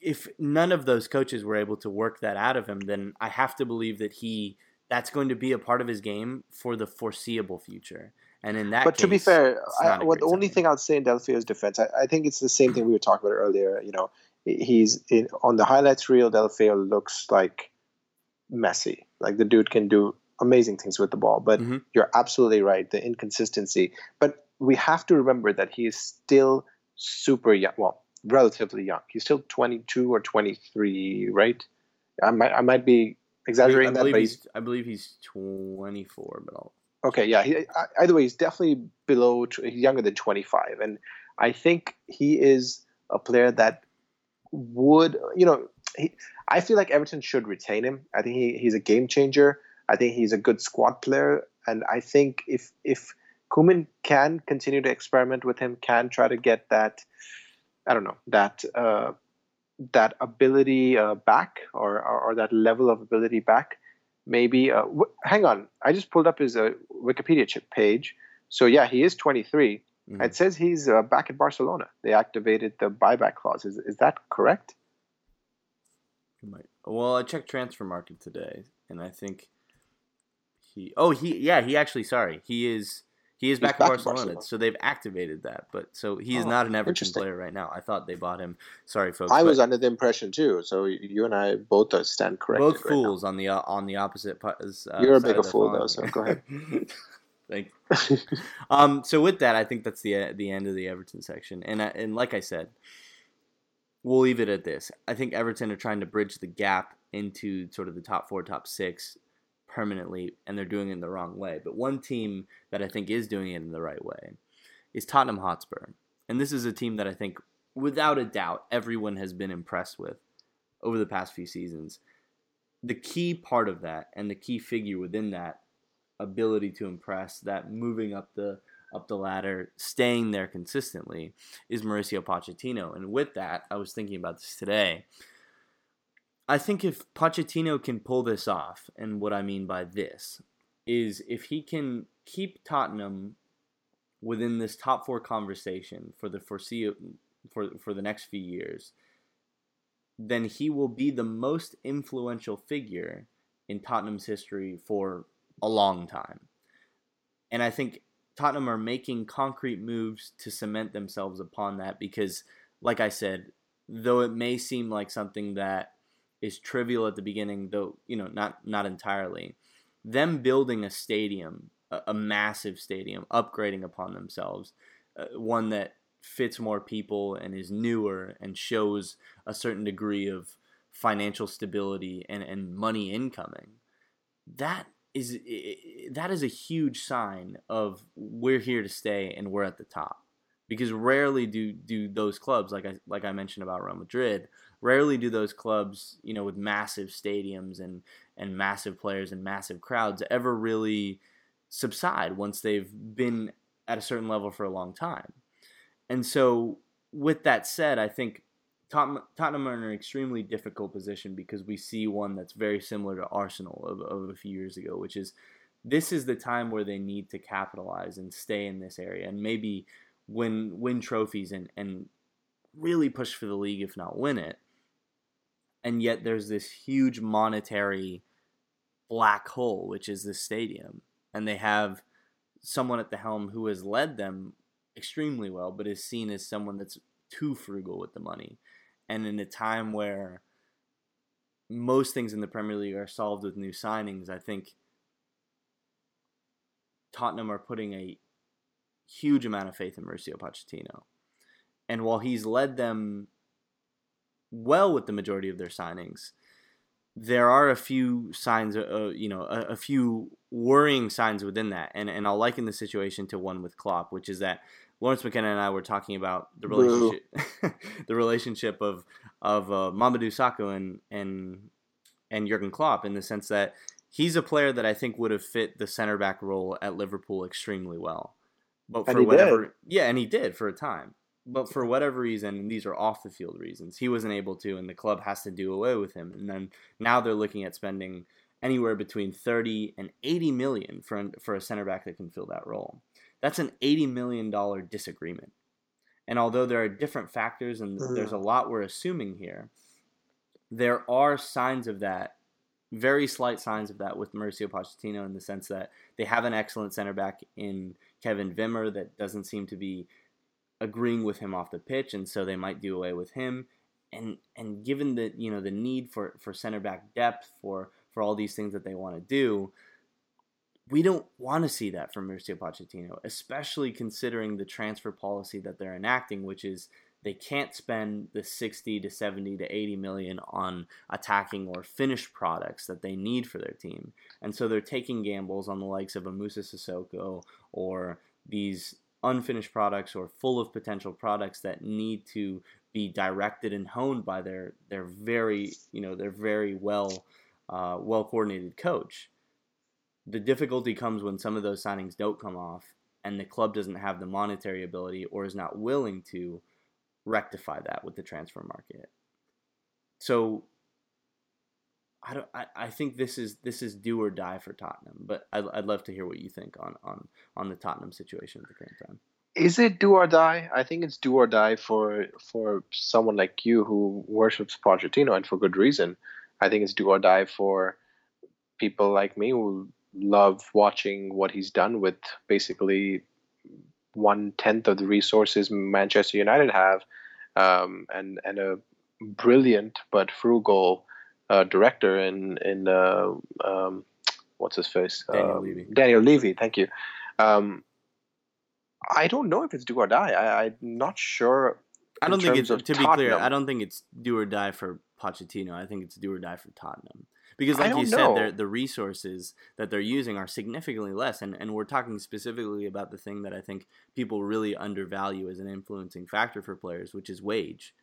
If none of those coaches were able to work that out of him, then I have to believe that he that's going to be a part of his game for the foreseeable future. And in that but to be fair, I, the only thing I'd say in Deulofeu's defense, I, I think it's the same thing we were talking about earlier. You know, he's in, on the highlights reel. Delphio looks like Messi. Like the dude can do amazing things with the ball. But Mhm. you're absolutely right, the inconsistency. But we have to remember that he is still super young. Well, relatively young. He's still 22 or 23, right? I might I might be exaggerating I that, but he's he's I believe he's 24, but I'll Okay, yeah. He, either way, he's definitely below. He's younger than twenty five, and I think he is a player that would, you know, he, I feel like Everton should retain him. I think he, he's a game changer. I think he's a good squad player, and I think if if Koeman can continue to experiment with him, can try to get that, I don't know, that uh, that ability uh, back or, or or that level of ability back maybe uh, w- hang on. I just pulled up his uh, wikipedia page. So yeah he is 23 Mhm. it says he's uh, back at barcelona. They activated the buyback clause. Is, is that correct He might. Well, I checked Transfermarkt today, and I think he. Oh, he. Yeah, he actually. Sorry, he is. He is back, back Barcelona, Barcelona. so they've activated that. But so he is Oh, not an Everton player right now. I thought they bought him. Sorry, folks. i was under the impression too so you and i both uh, stand corrected both right fools on the uh, on the opposite. Uh, You're a bigger fool, though, so go ahead. Thank. Um, so with that, I think that's the the end of the Everton section, and I, and like I said, we'll leave it at this. I think Everton are trying to bridge the gap into sort of the top four, top six permanently, and they're doing it in the wrong way. But one team that I think is doing it in the right way is Tottenham Hotspur, and this is a team that I think, without a doubt, everyone has been impressed with over the past few seasons. The key part of that, and the key figure within that ability to impress, that moving up the up the ladder, staying there consistently, is Mauricio Pochettino. And with that, I was thinking about this today. I think if Pochettino can pull this off, and what I mean by this is if he can keep Tottenham within this top four conversation for the foreseeable for for the next few years, then he will be the most influential figure in Tottenham's history for a long time. And I think Tottenham are making concrete moves to cement themselves upon that because, like I said, though it may seem like something that is trivial at the beginning, though you know not not entirely, them building a stadium, a, a massive stadium, upgrading upon themselves, uh, one that fits more people and is newer and shows a certain degree of financial stability and, and money incoming. That is that is a huge sign of we're here to stay and we're at the top. Because rarely do do those clubs like I like I mentioned about Real Madrid, rarely do those clubs, you know, with massive stadiums and and massive players and massive crowds ever really subside once they've been at a certain level for a long time. And so, with that said, I think Tottenham, are in an extremely difficult position because we see one that's very similar to Arsenal of, of a few years ago, which is this is the time where they need to capitalize and stay in this area and maybe win win trophies and, and really push for the league, if not win it. And yet, there's this huge monetary black hole, which is the stadium, and they have someone at the helm who has led them extremely well, but is seen as someone that's too frugal with the money. And in a time where most things in the Premier League are solved with new signings, I think Tottenham are putting a huge amount of faith in Mauricio Pochettino. And while he's led them well with the majority of their signings, there are a few signs, uh, you know, a, a few worrying signs within that, and and I'll liken the situation to one with Klopp, which is that Lawrence McKenna and I were talking about the relationship, the relationship of of uh, Mamadou Sakho and and and Jurgen Klopp in the sense that he's a player that I think would have fit the center back role at Liverpool extremely well, but for whatever, did. yeah, and he did for a time. But for whatever reason, and these are off the field reasons, he wasn't able to, and the club has to do away with him. And then now they're looking at spending anywhere between 30 and 80 million for for a center back that can fill that role. That's an 80 million dollar disagreement. And although there are different factors and mm-hmm. there's a lot we're assuming here, there are signs of that, very slight signs of that with Mauricio Pochettino in the sense that they have an excellent center back in Kevin Wimmer that doesn't seem to be agreeing with him off the pitch, and so they might do away with him. And and given the you know the need for for center back depth for for all these things that they want to do, we don't want to see that from Mauricio Pochettino, especially considering the transfer policy that they're enacting, which is they can't spend the 60 to 70 to 80 million on attacking or finished products that they need for their team. And so they're taking gambles on the likes of a Musa Sissoko or these unfinished products or full of potential products that need to be directed and honed by their their very you know their very well uh, well coordinated coach. The difficulty comes when some of those signings don't come off and the club doesn't have the monetary ability or is not willing to rectify that with the transfer market. So I don't. I, I think this is this is do or die for Tottenham. But I'd, love to hear what you think on on on the Tottenham situation at the current time. Is it do or die? I think it's do or die for for someone like you who worships Pochettino and for good reason. I think it's do or die for people like me who love watching what he's done with basically one tenth of the resources Manchester United have, um, and and a brilliant but frugal uh, director in in uh, um, what's his face Daniel um, Levy. Daniel Levy, thank you. Um, I don't know if it's do or die. I, I'm not sure. I don't think it's to be clear. I don't think it's do or die for Pochettino. I think it's do or die for Tottenham because like you said the resources that they're using are significantly less and, and we're talking specifically about the thing that i think people really undervalue as an influencing factor for players which is wage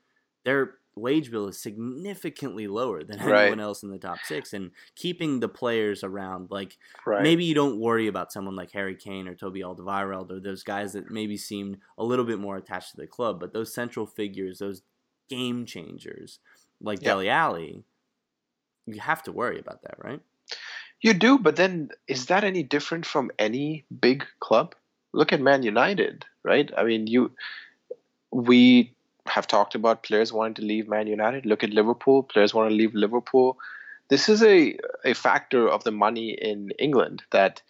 their wage bill is significantly lower than anyone right. else in the top six and keeping the players around like right. maybe you don't worry about someone like harry kane or toby alderweireld or those guys that maybe seem a little bit more attached to the club but those central figures those game changers like yep. Dele Alli, you have to worry about that, right? You do, but then is that any different from any big club? Look at Man United, right? I mean, you we have talked about players wanting to leave Man United. Look at Liverpool, players want to leave Liverpool. This is a a factor of the money in England that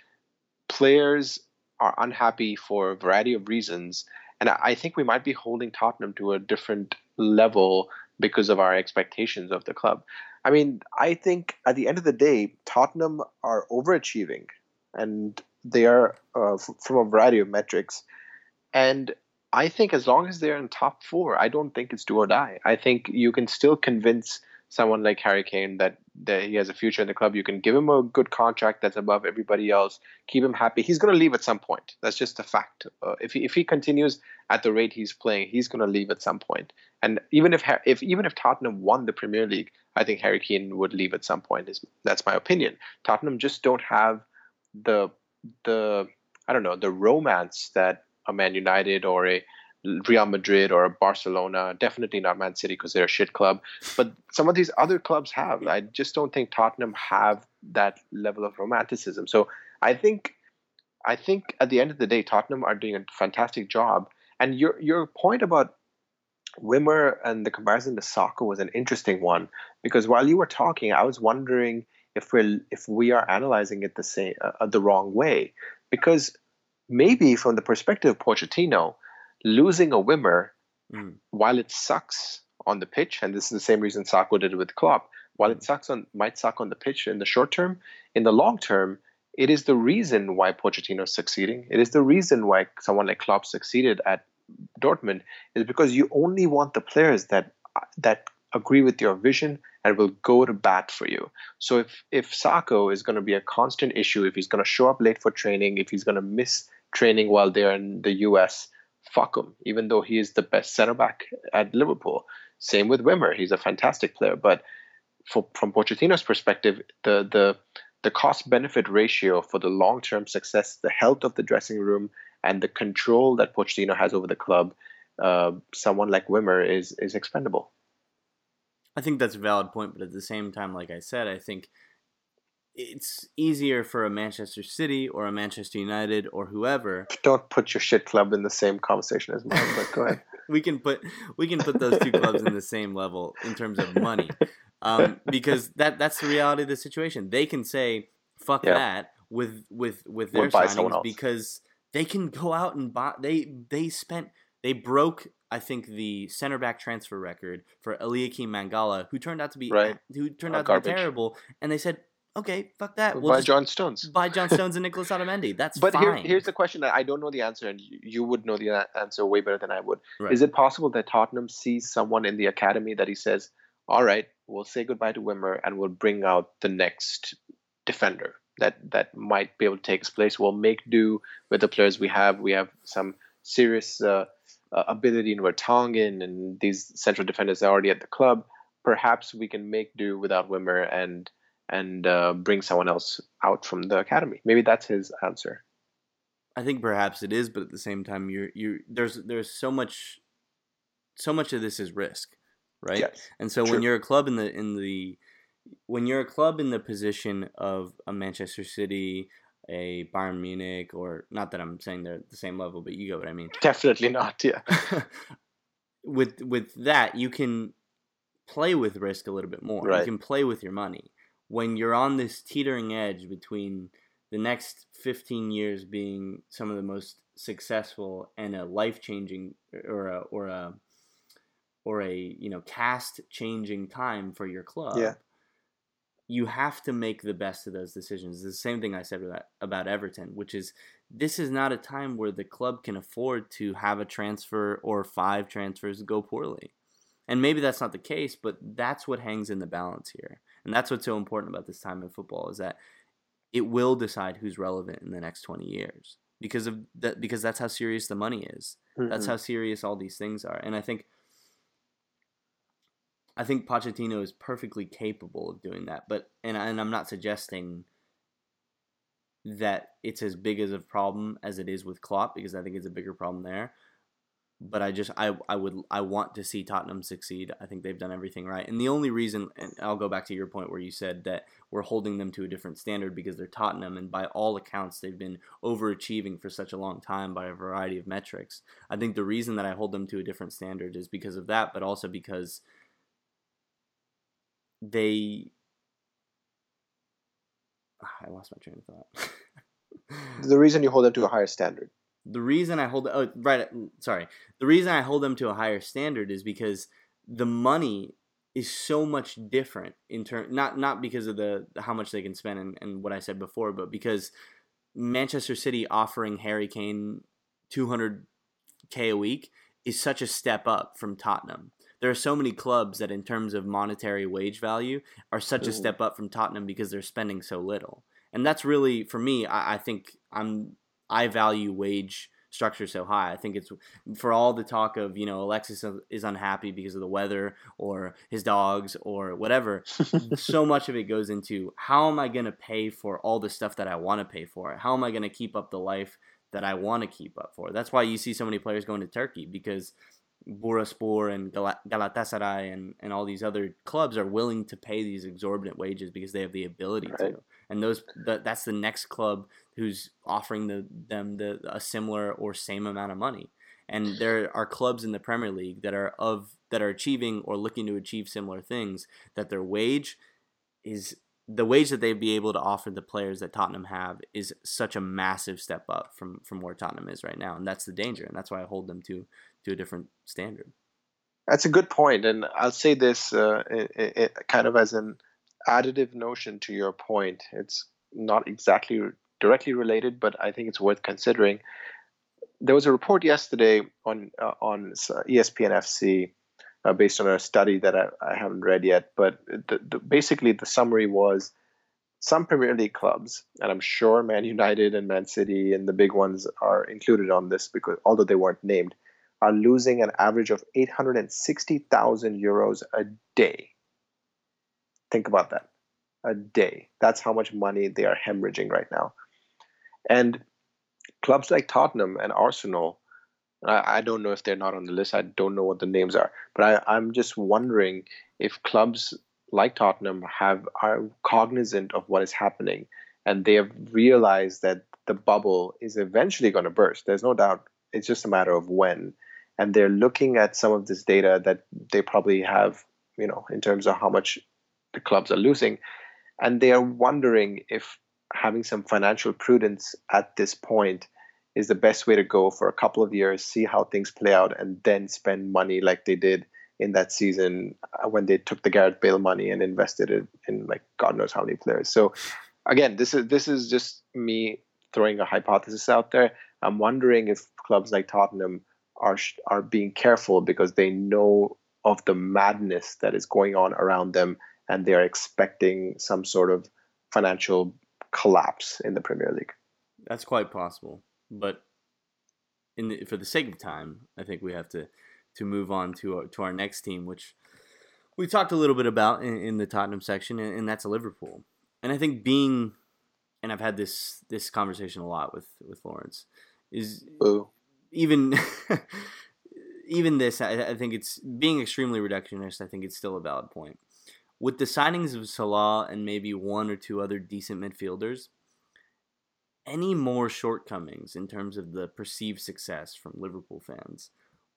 players are unhappy for a variety of reasons, and I think we might be holding Tottenham to a different level because of our expectations of the club. I mean, I think at the end of the day, Tottenham are overachieving, and they are uh, f- from a variety of metrics. And I think as long as they're in top four, I don't think it's do or die. I think you can still convince someone like Harry Kane that, that he has a future in the club. You can give him a good contract that's above everybody else, keep him happy. He's going to leave at some point. That's just a fact. Uh, if he, if he continues at the rate he's playing, he's going to leave at some point. And even if if even if Tottenham won the Premier League, I think Harry Kane would leave at some point. Is that's my opinion. Tottenham just don't have the the I don't know the romance that a Man United or a Real Madrid or Barcelona, definitely not Man City because they're a shit club, but some of these other clubs have. I just don't think Tottenham have that level of romanticism. So I think I think at the end of the day, Tottenham are doing a fantastic job. And your your point about Wimmer and the comparison to Sakho was an interesting one because while you were talking, I was wondering if we're if we are analyzing it the same uh, the wrong way because maybe from the perspective of Pochettino, losing a Wimmer, mm. while it sucks on the pitch, and this is the same reason Sakho did it with Klopp, while mm. it sucks on might suck on the pitch in the short term, in the long term, it is the reason why Pochettino is succeeding. It is the reason why someone like Klopp succeeded at Dortmund is because you only want the players that that agree with your vision and will go to bat for you. So if if Sakho is going to be a constant issue, if he's going to show up late for training, if he's going to miss training while they're in the US, fuck him. Even though he is the best center back at Liverpool. Same with Wimmer. He's a fantastic player, but for, from Pochettino's perspective, the the the cost benefit ratio for the long term success, the health of the dressing room, and the control that Pochettino has over the club, uh, someone like Wimmer is is expendable. I think that's a valid point, but at the same time, like I said, I think it's easier for a Manchester City or a Manchester United or whoever. Don't put your shit club in the same conversation as mine, but go ahead. we can put we can put those two clubs in the same level in terms of money, um, because that that's the reality of the situation. They can say fuck yeah. that with with with their we'll signings because they can go out and buy. They they spent they broke I think the center back transfer record for Eliaquim Mangala, who turned out to be right. who turned oh, out to be terrible, and they said okay, fuck that. We'll buy John Stones. Buy John Stones and Nicholas Otamendi. That's but fine. Here, here's the question that I don't know the answer, and you would know the answer way better than I would. Right. Is it possible that Tottenham sees someone in the academy that he says, "All right, we'll say goodbye to Wimmer, and we'll bring out the next defender that that might be able to take his place. We'll make do with the players we have. We have some serious uh, uh, ability in Vertonghen, and these central defenders are already at the club. Perhaps we can make do without Wimmer and." And uh, bring someone else out from the academy. Maybe that's his answer. I think perhaps it is, but at the same time, you're you there's there's so much, so much of this is risk, right? Yes, and so true. when you're a club in the in the when you're a club in the position of a Manchester City, a Bayern Munich, or not that I'm saying they're at the same level, but you get what I mean. Definitely not. Yeah. with with that, you can play with risk a little bit more. Right. You can play with your money when you're on this teetering edge between the next 15 years being some of the most successful and a life changing or a, or a or a you know cast changing time for your club yeah you have to make the best of those decisions. It's the same thing I said about, about Everton, which is this is not a time where the club can afford to have a transfer or five transfers go poorly. And maybe that's not the case, but that's what hangs in the balance here. And that's what's so important about this time in football is that it will decide who's relevant in the next 20 years because of that because that's how serious the money is. Mm-hmm. That's how serious all these things are. And I think I think Pochettino is perfectly capable of doing that. But and and I'm not suggesting that it's as big as a problem as it is with Klopp because I think it's a bigger problem there but I just I I would I want to see Tottenham succeed. I think they've done everything right. And the only reason and I'll go back to your point where you said that we're holding them to a different standard because they're Tottenham and by all accounts they've been overachieving for such a long time by a variety of metrics. I think the reason that I hold them to a different standard is because of that, but also because they I lost my train of thought. the reason you hold them to a higher standard the reason I hold oh right sorry the reason I hold them to a higher standard is because the money is so much different in turn not not because of the how much they can spend and, and what I said before but because Manchester City offering Harry Kane 200k a week is such a step up from Tottenham. There are so many clubs that in terms of monetary wage value are such mm-hmm. a step up from Tottenham because they're spending so little. And that's really for me I, I think I'm I value wage structure so high. I think it's for all the talk of, you know, Alexis is unhappy because of the weather or his dogs or whatever. so much of it goes into how am I going to pay for all the stuff that I want to pay for? How am I going to keep up the life that I want to keep up for? That's why you see so many players going to Turkey because Bursaspor and Galatasaray and, and all these other clubs are willing to pay these exorbitant wages because they have the ability right. to. And those that, that's the next club who's offering the, them the a similar or same amount of money. And there are clubs in the Premier League that are of that are achieving or looking to achieve similar things that their wage is the wage that they'd be able to offer the players that Tottenham have is such a massive step up from from where Tottenham is right now, and that's the danger, and that's why I hold them to to a different standard. That's a good point, and I'll say this uh, it, it, kind of as an additive notion to your point. It's not exactly directly related, but I think it's worth considering. There was a report yesterday on uh, on ESPN FC uh, based on a study that I, I haven't read yet, but the, the, basically the summary was some Premier League clubs, and I'm sure Man United and Man City and the big ones are included on this because although they weren't named, are losing an average of 860,000 euros a day. Think about that. A day. That's how much money they are hemorrhaging right now. And clubs like Tottenham and Arsenal, I, I, don't know if they're not on the list. I don't know what the names are. But I, I'm just wondering if clubs like Tottenham have are cognizant of what is happening, and they have realized that the bubble is eventually going to burst. There's no doubt. It's just a matter of when, and they're looking at some of this data that they probably have, you know, in terms of how much the clubs are losing, and they are wondering if having some financial prudence at this point is the best way to go for a couple of years, see how things play out, and then spend money like they did in that season uh, when they took the Gareth Bale money and invested it in like God knows how many players. So again, this is this is just me throwing a hypothesis out there. I'm wondering if clubs like Tottenham are are being careful because they know of the madness that is going on around them and they are expecting some sort of financial collapse in the Premier League. That's quite possible, but in the, for the sake of time, I think we have to to move on to our, to our next team, which we talked a little bit about in, in the Tottenham section, and, and, that's Liverpool. And I think being, and I've had this this conversation a lot with with Lawrence, is Ooh. even even this. I, I think it's being extremely reductionist. I think it's still a valid point. With the signings of Salah and maybe one or two other decent midfielders, any more shortcomings in terms of the perceived success from Liverpool fans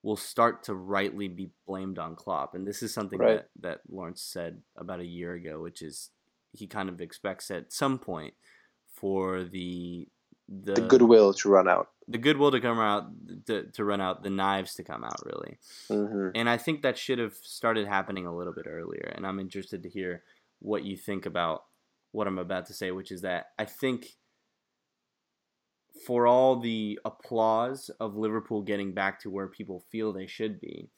will start to rightly be blamed on Klopp. And this is something right. that, that Lawrence said about a year ago, which is he kind of expects at some point for the the, the goodwill to run out. The goodwill to come out to, to run out, the knives to come out really. Mm-hmm. And I think that should have started happening a little bit earlier. And I'm interested to hear what you think about what I'm about to say, which is that I think for all the applause of Liverpool getting back to where people feel they should be,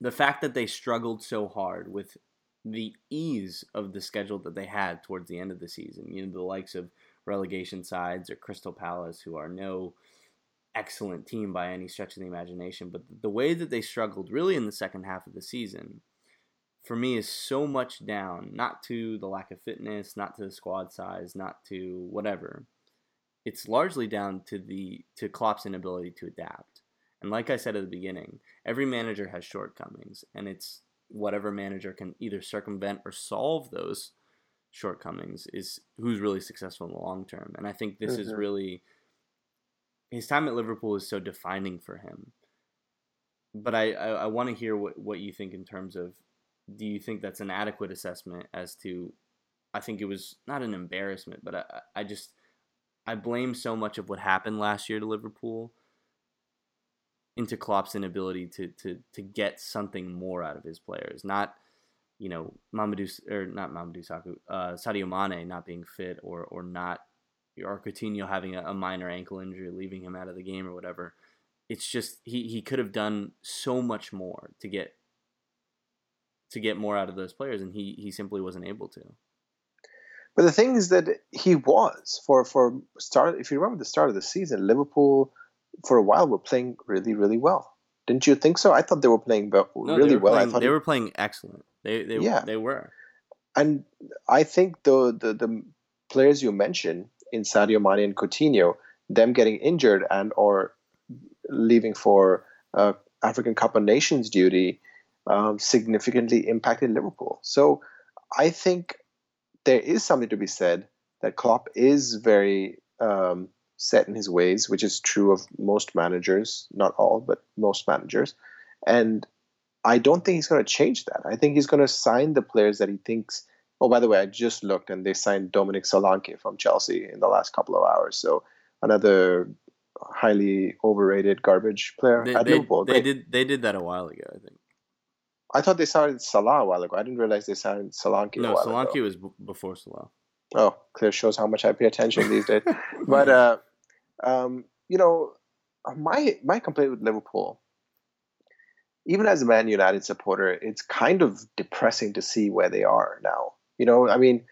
the fact that they struggled so hard with the ease of the schedule that they had towards the end of the season, you know, the likes of relegation sides or Crystal Palace, who are no excellent team by any stretch of the imagination, but the way that they struggled really in the second half of the season for me is so much down, not to the lack of fitness, not to the squad size, not to whatever it's largely down to the to Klopp's inability to adapt. And like I said at the beginning, every manager has shortcomings, and it's whatever manager can either circumvent or solve those shortcomings is who's really successful in the long term. And I think this mm-hmm. is really his time at Liverpool is so defining for him. But I, I, I want to hear what, what you think in terms of do you think that's an adequate assessment as to I think it was not an embarrassment, but I, I just I blame so much of what happened last year to Liverpool into Klopp's inability to to to get something more out of his players. Not, you know, Mamadou or not Mamadou Sakho, uh, Sadio Mane not being fit or or not or Coutinho having a, a minor ankle injury, leaving him out of the game or whatever. It's just he he could have done so much more to get to get more out of those players, and he he simply wasn't able to. But the thing is that he was for for start. If you remember the start of the season, Liverpool for a while were playing really really well. Didn't you think so? I thought they were playing no, really well. Playing, I thought they were playing excellent. They they yeah. they were. And I think the the the players you mentioned in Sadio Mane and Coutinho, them getting injured and or leaving for uh, African Cup of Nations duty, um, significantly impacted Liverpool. So I think there is something to be said that Klopp is very um, set in his ways, which is true of most managers, not all, but most managers. And I don't think he's going to change that. I think he's going to sign the players that he thinks. Oh, by the way, I just looked and they signed Dominic Solanke from Chelsea in the last couple of hours. So another highly overrated garbage player they, at they, Liverpool. They, they did they did that a while ago, I think. I thought they signed Salah a while ago. I didn't realize they signed Solanke. No, Solanke ago. was b- before Salah. Oh, clear shows how much I pay attention these days. but uh, um, you know, my my complaint with Liverpool, even as a Man United supporter, it's kind of depressing to see where they are now. You know, I mean,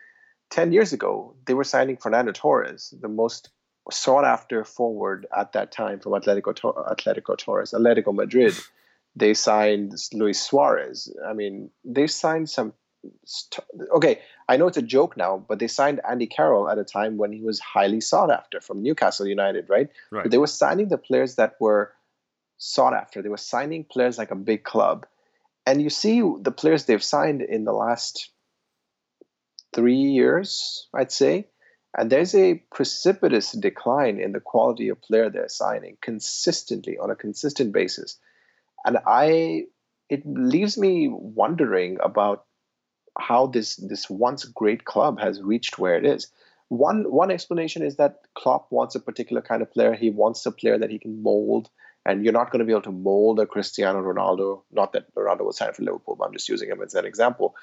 ten years ago they were signing Fernando Torres, the most sought after forward at that time from Atletico Atletico Torres, Atletico Madrid. They signed Luis Suarez. I mean, they signed some. Okay, I know it's a joke now, but they signed Andy Carroll at a time when he was highly sought after from Newcastle United, right? Right. But they were signing the players that were sought after. They were signing players like a big club, and you see the players they've signed in the last three years, I'd say. And there's a precipitous decline in the quality of player they're signing consistently on a consistent basis. And I it leaves me wondering about how this this once great club has reached where it is. One one explanation is that Klopp wants a particular kind of player. He wants a player that he can mold, and you're not going to be able to mold a Cristiano Ronaldo. Not that Ronaldo was signed for Liverpool, but I'm just using him as an example.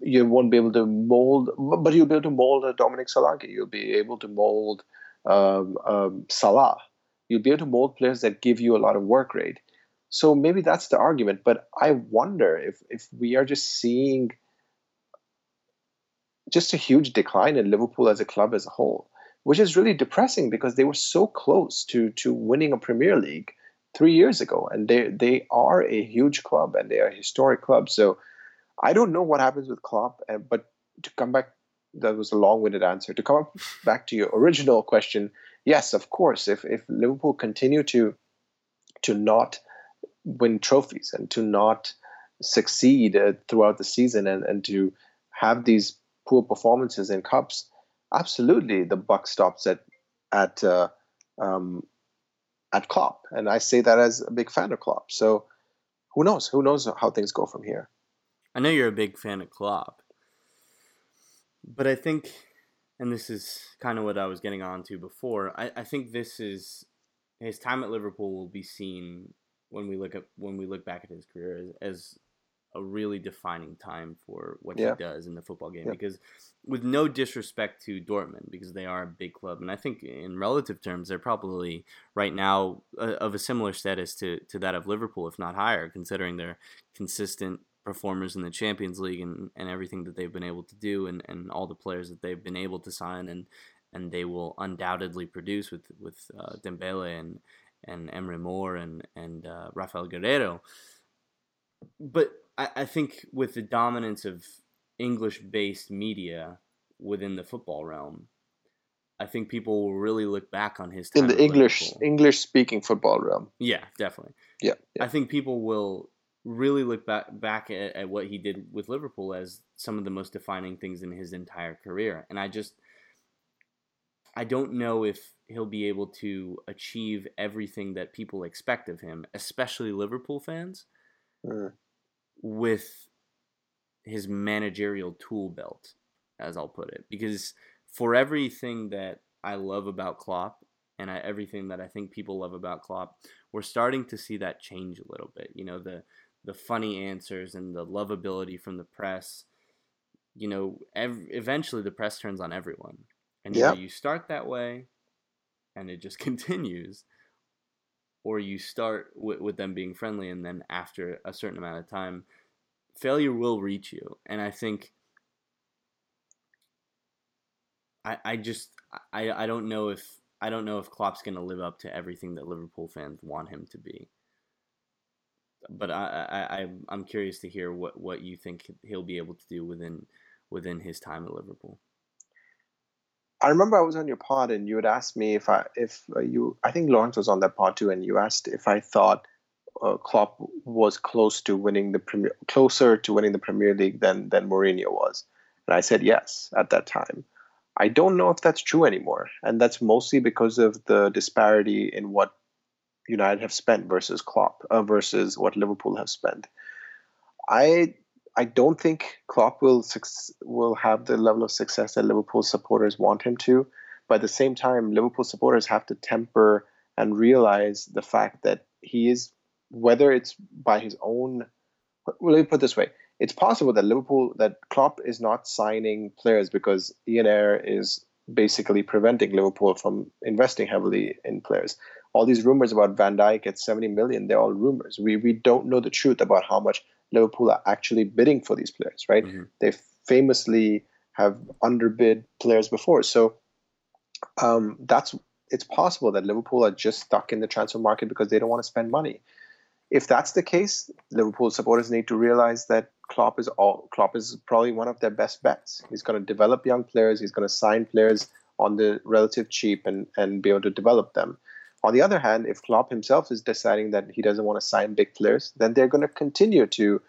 You won't be able to mold, but you'll be able to mold a Dominic Solanke. You'll be able to mold um, um, Salah. You'll be able to mold players that give you a lot of work rate. So maybe that's the argument. But I wonder if if we are just seeing just a huge decline in Liverpool as a club as a whole, which is really depressing because they were so close to to winning a Premier League three years ago, and they they are a huge club and they are a historic club. So I don't know what happens with Klopp, but to come back, that was a long-winded answer. To come back to your original question, yes, of course, if if Liverpool continue to to not win trophies and to not succeed uh, throughout the season and, and to have these poor performances in cups, absolutely the buck stops at at uh, um, at Klopp, and I say that as a big fan of Klopp. So who knows? Who knows how things go from here? I know you're a big fan of Klopp, but I think, and this is kind of what I was getting on to before. I, I think this is his time at Liverpool will be seen when we look at when we look back at his career as, as a really defining time for what yeah. he does in the football game. Yeah. Because, with no disrespect to Dortmund, because they are a big club, and I think in relative terms they're probably right now uh, of a similar status to to that of Liverpool, if not higher, considering their consistent performers in the Champions League and, and everything that they've been able to do, and, and all the players that they've been able to sign, and and they will undoubtedly produce with with uh, Dembele and and Emre Mor and and uh, Rafael Guerreiro. But I, I think with the dominance of English based media within the football realm, I think people will really look back on his in the English English speaking football realm. Yeah, definitely. Yeah, yeah, I think people will really look back back at, at what he did with Liverpool as some of the most defining things in his entire career, and I just I don't know if he'll be able to achieve everything that people expect of him, especially Liverpool fans. Mm with his managerial tool belt, as I'll put it. Because for everything that I love about Klopp and I, everything that I think people love about Klopp, we're starting to see that change a little bit. You know, the the funny answers and the lovability from the press. You know, ev- eventually the press turns on everyone, and yeah. you start that way, and it just continues, or you start with, with them being friendly and then after a certain amount of time failure will reach you and i think i i just i i don't know if i don't know if klopp's going to live up to everything that liverpool fans want him to be but I, I i'm curious to hear what what you think he'll be able to do within within his time at liverpool. I remember I was on your pod and you had asked me if I if uh, you I think Lawrence was on that pod too and you asked if I thought uh, Klopp was close to winning the premier closer to winning the Premier League than than Mourinho was. And I said yes at that time. I don't know if that's true anymore. And that's mostly because of the disparity in what United have spent versus Klopp uh, versus what Liverpool have spent. I I don't think Klopp will will have the level of success that Liverpool supporters want him to. But at the same time, Liverpool supporters have to temper and realize the fact that he is, whether it's by his own. Well, let me put this way: it's possible that Liverpool, that Klopp is not signing players because Ian Ayre is basically preventing Liverpool from investing heavily in players. All these rumors about Van Dijk at 70 million, they're all rumors. We we don't know the truth about how much Liverpool are actually bidding for these players, right? Mm-hmm. They famously have underbid players before. So um, that's it's possible that Liverpool are just stuck in the transfer market because they don't want to spend money. If that's the case, Liverpool supporters need to realize that Klopp is all Klopp is probably one of their best bets. He's going to develop young players. He's going to sign players on the relative cheap and and be able to develop them. On the other hand, if Klopp himself is deciding that he doesn't want to sign big players, then they're going to continue to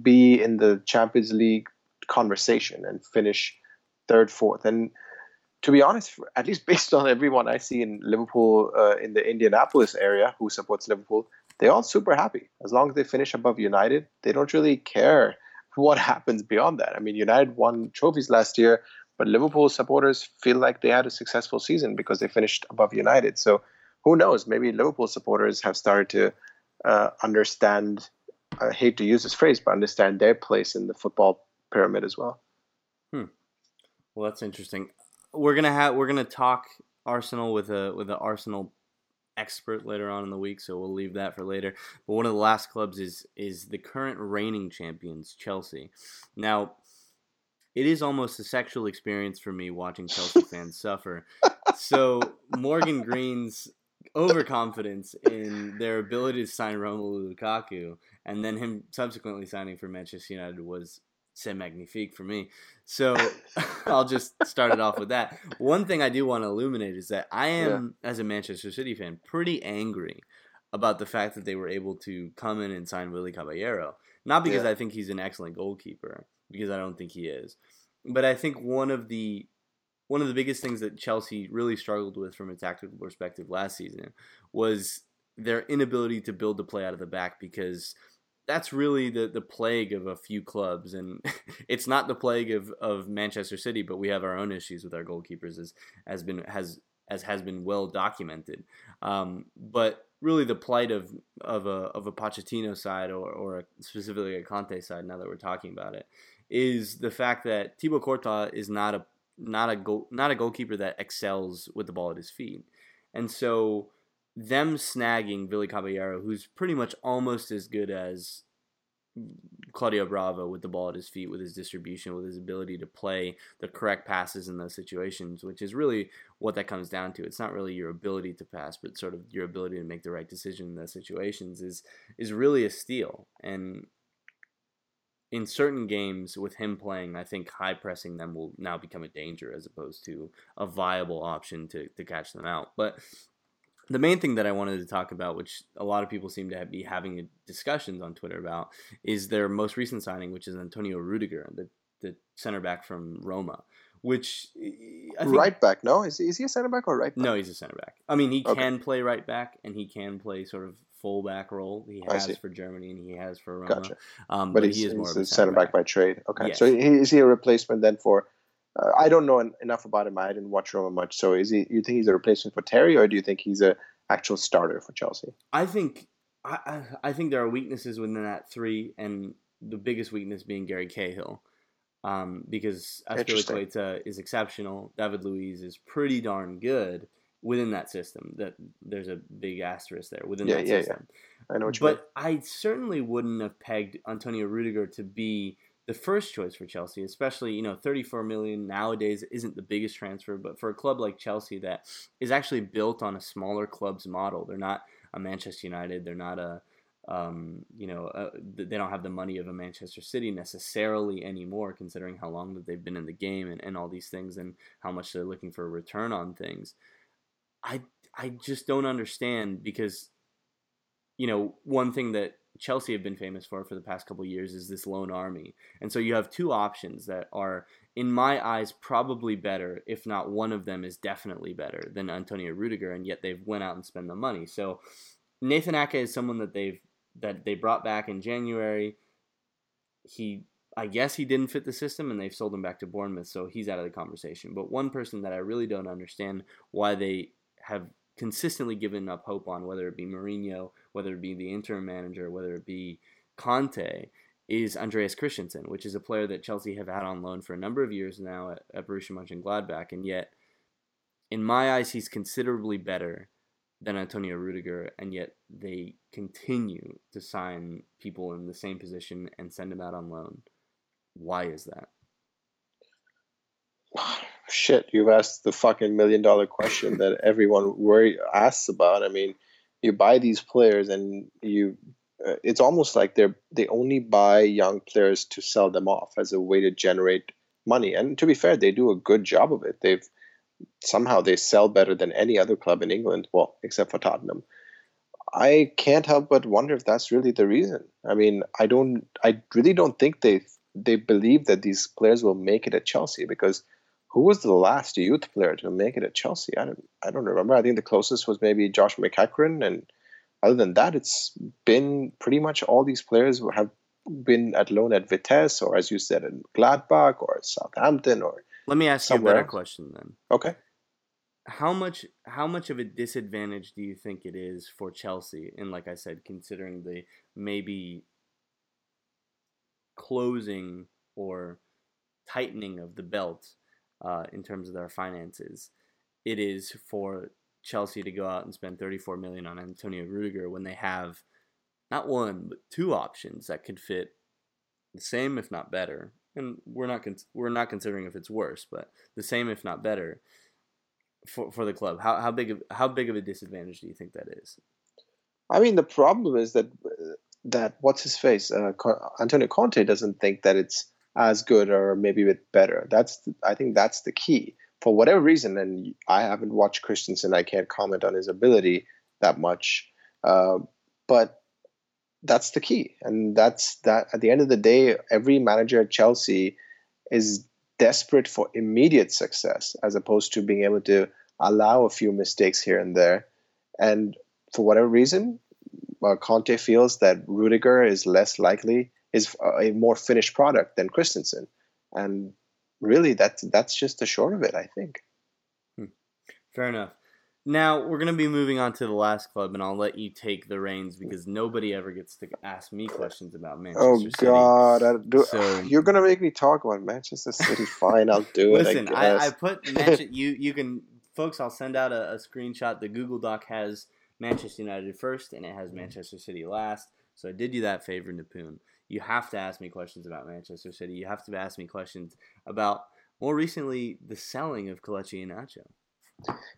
be in the Champions League conversation and finish third, fourth. And to be honest, at least based on everyone I see in Liverpool, uh, in the Indianapolis area who supports Liverpool, they're all super happy. As long as they finish above United, they don't really care what happens beyond that. I mean, United won trophies last year, but Liverpool supporters feel like they had a successful season because they finished above United. So who knows? Maybe Liverpool supporters have started to uh, understand. I hate to use this phrase, but understand their place in the football pyramid as well. Hmm. Well, that's interesting. We're gonna have we're gonna talk Arsenal with a with an Arsenal expert later on in the week, so we'll leave that for later. But one of the last clubs is is the current reigning champions, Chelsea. Now, it is almost a sexual experience for me watching Chelsea fans suffer. So Morgan Green's overconfidence in their ability to sign Romelu Lukaku and then him subsequently signing for Manchester United was c'est magnifique for me. So I'll just start it off with that. One thing I do want to illuminate is that I am, yeah. as a Manchester City fan, pretty angry about the fact that they were able to come in and sign Willy Caballero. Not because yeah. I think he's an excellent goalkeeper, because I don't think he is. But I think one of the one of the biggest things that Chelsea really struggled with from a tactical perspective last season was their inability to build the play out of the back because that's really the, the plague of a few clubs and it's not the plague of, of Manchester City but we have our own issues with our goalkeepers as has been has as has been well documented um, but really the plight of of a of a Pochettino side or, or specifically a Conte side now that we're talking about it is the fact that Thibaut Courtois is not a not a goal, not a goalkeeper that excels with the ball at his feet, and so them snagging Willy Caballero, who's pretty much almost as good as Claudio Bravo with the ball at his feet, with his distribution, with his ability to play the correct passes in those situations, which is really what that comes down to. It's not really your ability to pass, but sort of your ability to make the right decision in those situations is is really a steal. And in certain games with him playing, I think high pressing them will now become a danger as opposed to a viable option to, to catch them out. But the main thing that I wanted to talk about, which a lot of people seem to be having discussions on Twitter about, is their most recent signing, which is Antonio Rudiger, the, the center back from Roma. Which think, right back? No, is he, is he a center back or right back? No, he's a center back. I mean, he okay. can play right back and he can play sort of fullback role. He has for Germany and he has for Roma. Gotcha. Um, but, but he is more of a center back. back by trade. Okay, yes. so is he a replacement then for? Uh, I don't know enough about him. I didn't watch Roma much. So is he? You think he's a replacement for Terry, or do you think he's a actual starter for Chelsea? I think I I think there are weaknesses within that three, and the biggest weakness being Gary Cahill. Um, because Azpilicueta is exceptional. David Luiz is pretty darn good within that system. That there's a big asterisk there within yeah, that yeah, system. Yeah. I know what you But mean. I certainly wouldn't have pegged Antonio Rudiger to be the first choice for Chelsea, especially you know 34 million nowadays isn't the biggest transfer, but for a club like Chelsea that is actually built on a smaller club's model, they're not a Manchester United, they're not a um, you know, uh, they don't have the money of a Manchester City necessarily anymore, considering how long that they've been in the game and, and all these things and how much they're looking for a return on things. I I just don't understand because you know one thing that Chelsea have been famous for for the past couple years is this loan army, and so you have two options that are, in my eyes, probably better, if not one of them is definitely better than Antonio Rudiger, and yet they've went out and spent the money. So Nathan Ake is someone that they've that they brought back in January. He I guess he didn't fit the system and they've sold him back to Bournemouth, so he's out of the conversation. But one person that I really don't understand why they have consistently given up hope on, whether it be Mourinho, whether it be the interim manager, whether it be Conte, is Andreas Christensen, which is a player that Chelsea have had on loan for a number of years now at, at Borussia Mönchengladbach, and yet, in my eyes, he's considerably better than Antonio Rudiger, and yet they continue to sign people in the same position and send them out on loan. Why is that? Shit, you've asked the fucking million dollar question that everyone worry asks about. I mean, you buy these players and you uh, it's almost like they're they only buy young players to sell them off as a way to generate money. And to be fair, they do a good job of it. They've somehow they sell better than any other club in England, well, except for Tottenham. I can't help but wonder if that's really the reason. I mean, I don't I really don't think they they believe that these players will make it at Chelsea because who was the last youth player to make it at Chelsea? I don't I don't remember. I think the closest was maybe Josh McEachran, and other than that, it's been pretty much all these players who have been at loan at Vitesse or as you said in Gladbach or Southampton or. Let me ask you a better else. question then. Okay. How much how much of a disadvantage do you think it is for Chelsea? And like I said, considering the maybe closing or tightening of the belt uh, in terms of their finances, it is for Chelsea to go out and spend 34 million on Antonio Rudiger when they have not one but two options that could fit the same if not better. And we're not con- we're not considering if it's worse, but the same if not better for for the club. How how big of how big of a disadvantage do you think that is? I mean, the problem is that that what's his face uh, Antonio Conte doesn't think that it's as good or maybe a bit better. That's the, I think that's the key for whatever reason. And I haven't watched Christensen. I can't comment on his ability that much, uh, but that's the key. And that's that. At the end of the day, every manager at Chelsea is desperate for immediate success as opposed to being able to allow a few mistakes here and there. And for whatever reason, uh, Conte feels that Rudiger is less likely is uh, a more finished product than Christensen, and really that's that's just the short of it, I think. Hmm. Fair enough. Now we're gonna be moving on to the last club, and I'll let you take the reins hmm. because nobody ever gets to ask me questions about Manchester oh, City. God, do, so, you're gonna make me talk about Manchester City. Fine, I'll do it. Listen, I, I, I, put Manchester. you you can folks. I'll send out a, a screenshot. The Google Doc has Manchester United first, and it has hmm. Manchester City last. So I did you that favor, Nipun. You have to ask me questions about Manchester City. You have to ask me questions about more recently the selling of Kelechi Iheanacho.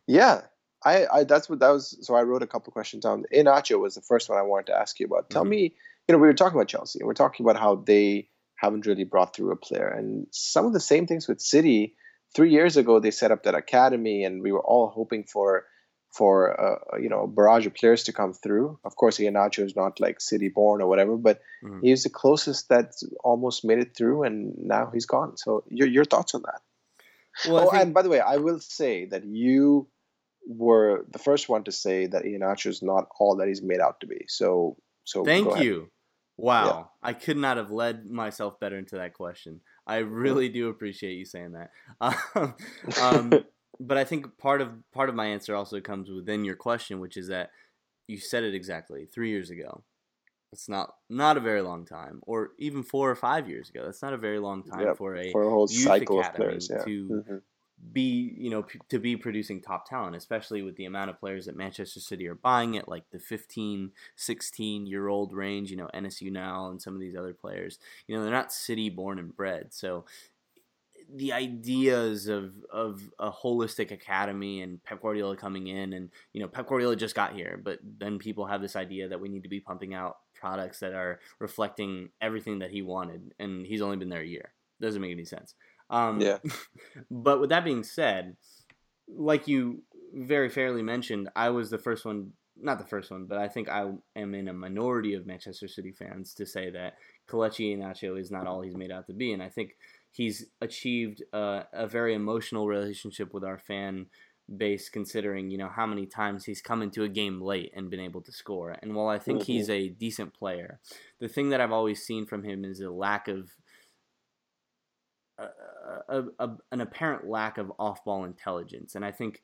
Yeah, I, I that's what that was. So I wrote a couple questions down. Iheanacho was the first one I wanted to ask you about. Tell mm-hmm. me, you know, we were talking about Chelsea. We're talking about how they haven't really brought through a player, and some of the same things with City. Three years ago, they set up that academy, and we were all hoping for for uh, you know a barrage of players to come through. Of course, Iheanacho is not like city born or whatever, but mm-hmm. he's the closest that almost made it through, and now he's gone. So your your thoughts on that? Well, oh, think... and by the way, I will say that you were the first one to say that Iheanacho is not all that he's made out to be. So so thank you. Wow, yeah. I could not have led myself better into that question. I really do appreciate you saying that. um, but I think part of part of my answer also comes within your question, which is that you said it exactly three years ago. It's not not a very long time, or even four or five years ago. That's not a very long time for a for a whole cycle of players yeah. to mm-hmm. be you know p- to be producing top talent, especially with the amount of players that Manchester City are buying at like the 15, 16 year old range. You know NSU now and some of these other players. You know they're not city born and bred, so the ideas of of a holistic academy and Pep Guardiola coming in and you know Pep Guardiola just got here, but then people have this idea that we need to be pumping out products that are reflecting everything that he wanted, and he's only been there a year. Doesn't make any sense. Um, yeah. but with that being said, like you very fairly mentioned, I was the first one. Not the first one, but I think I am in a minority of Manchester City fans to say that Kelechi Iheanacho is not all he's made out to be, and I think he's achieved uh, a very emotional relationship with our fan base considering you know how many times he's come into a game late and been able to score and while i think mm-hmm. he's a decent player the thing that i've always seen from him is a lack of a, a, a, an apparent lack of off-ball intelligence and i think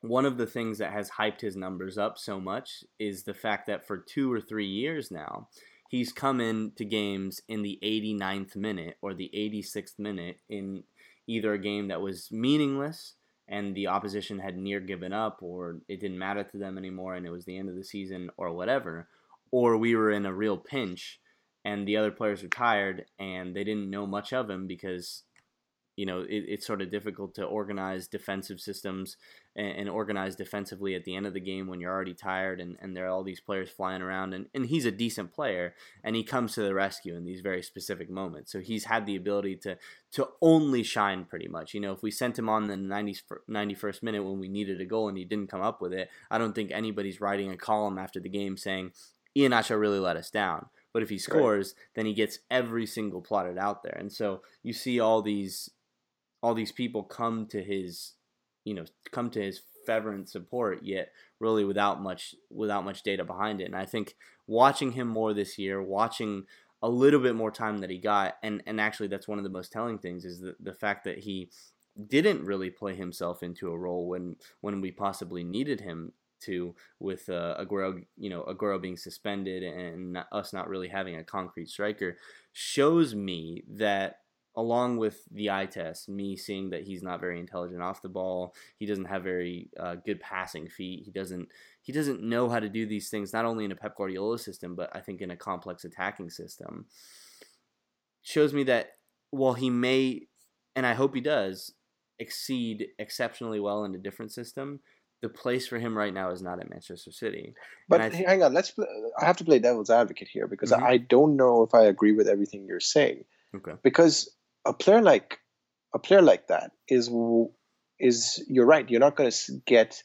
one of the things that has hyped his numbers up so much is the fact that for two or three years now he's come into games in the 89th minute or the 86th minute in either a game that was meaningless and the opposition had near given up or it didn't matter to them anymore and it was the end of the season or whatever or we were in a real pinch and the other players were tired and they didn't know much of him because you know, it, it's sort of difficult to organize defensive systems and, and, organize defensively at the end of the game when you're already tired and, and there are all these players flying around. And, and he's a decent player and he comes to the rescue in these very specific moments. So he's had the ability to, to only shine pretty much. You know, if we sent him on the 90, 91st minute when we needed a goal and he didn't come up with it, I don't think anybody's writing a column after the game saying, Ian Iheanacho really let us down But if he scores, right. then he gets every single plotted out there. And so you see all these all these people come to his you know come to his fervent support yet really without much without much data behind it. And i think watching him more this year watching a little bit more time that he got and and actually that's one of the most telling things is the, the fact that he didn't really play himself into a role when when we possibly needed him to with uh, Aguero, you know, Aguero being suspended and us not really having a concrete striker shows me that along with the eye test, me seeing that he's not very intelligent off the ball, he doesn't have very uh, good passing feet. He doesn't he doesn't know how to do these things not only in a Pep Guardiola system, but I think in a complex attacking system. Shows me that while he may, and I hope he does, exceed exceptionally well in a different system, the place for him right now is not at Manchester City. But th- hang on, let's. I have to play devil's advocate here because mm-hmm. I don't know if I agree with everything you're saying. Okay. Because a player like a player like that is is you're right. You're not going to get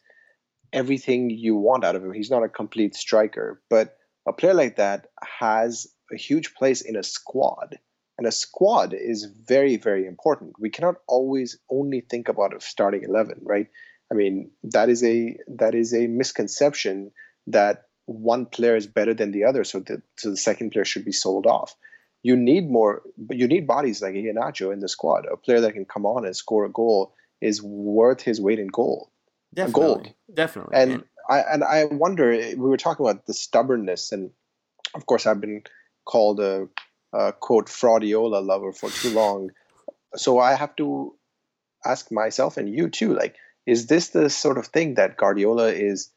everything you want out of him. He's not a complete striker, but a player like that has a huge place in a squad. And a squad is very, very important. We cannot always only think about a starting eleven, right? I mean, that is a that is a misconception that one player is better than the other, so the so the second player should be sold off you need more, but you need bodies like Iheanacho in the squad. A player that can come on and score a goal is worth his weight in gold. Definitely, gold. definitely. And Man. I and I wonder. We were talking about the stubbornness, and of course, I've been called a, a quote fraudiola lover for too long. So I have to ask myself and you too, like, is this the sort of thing that Guardiola is,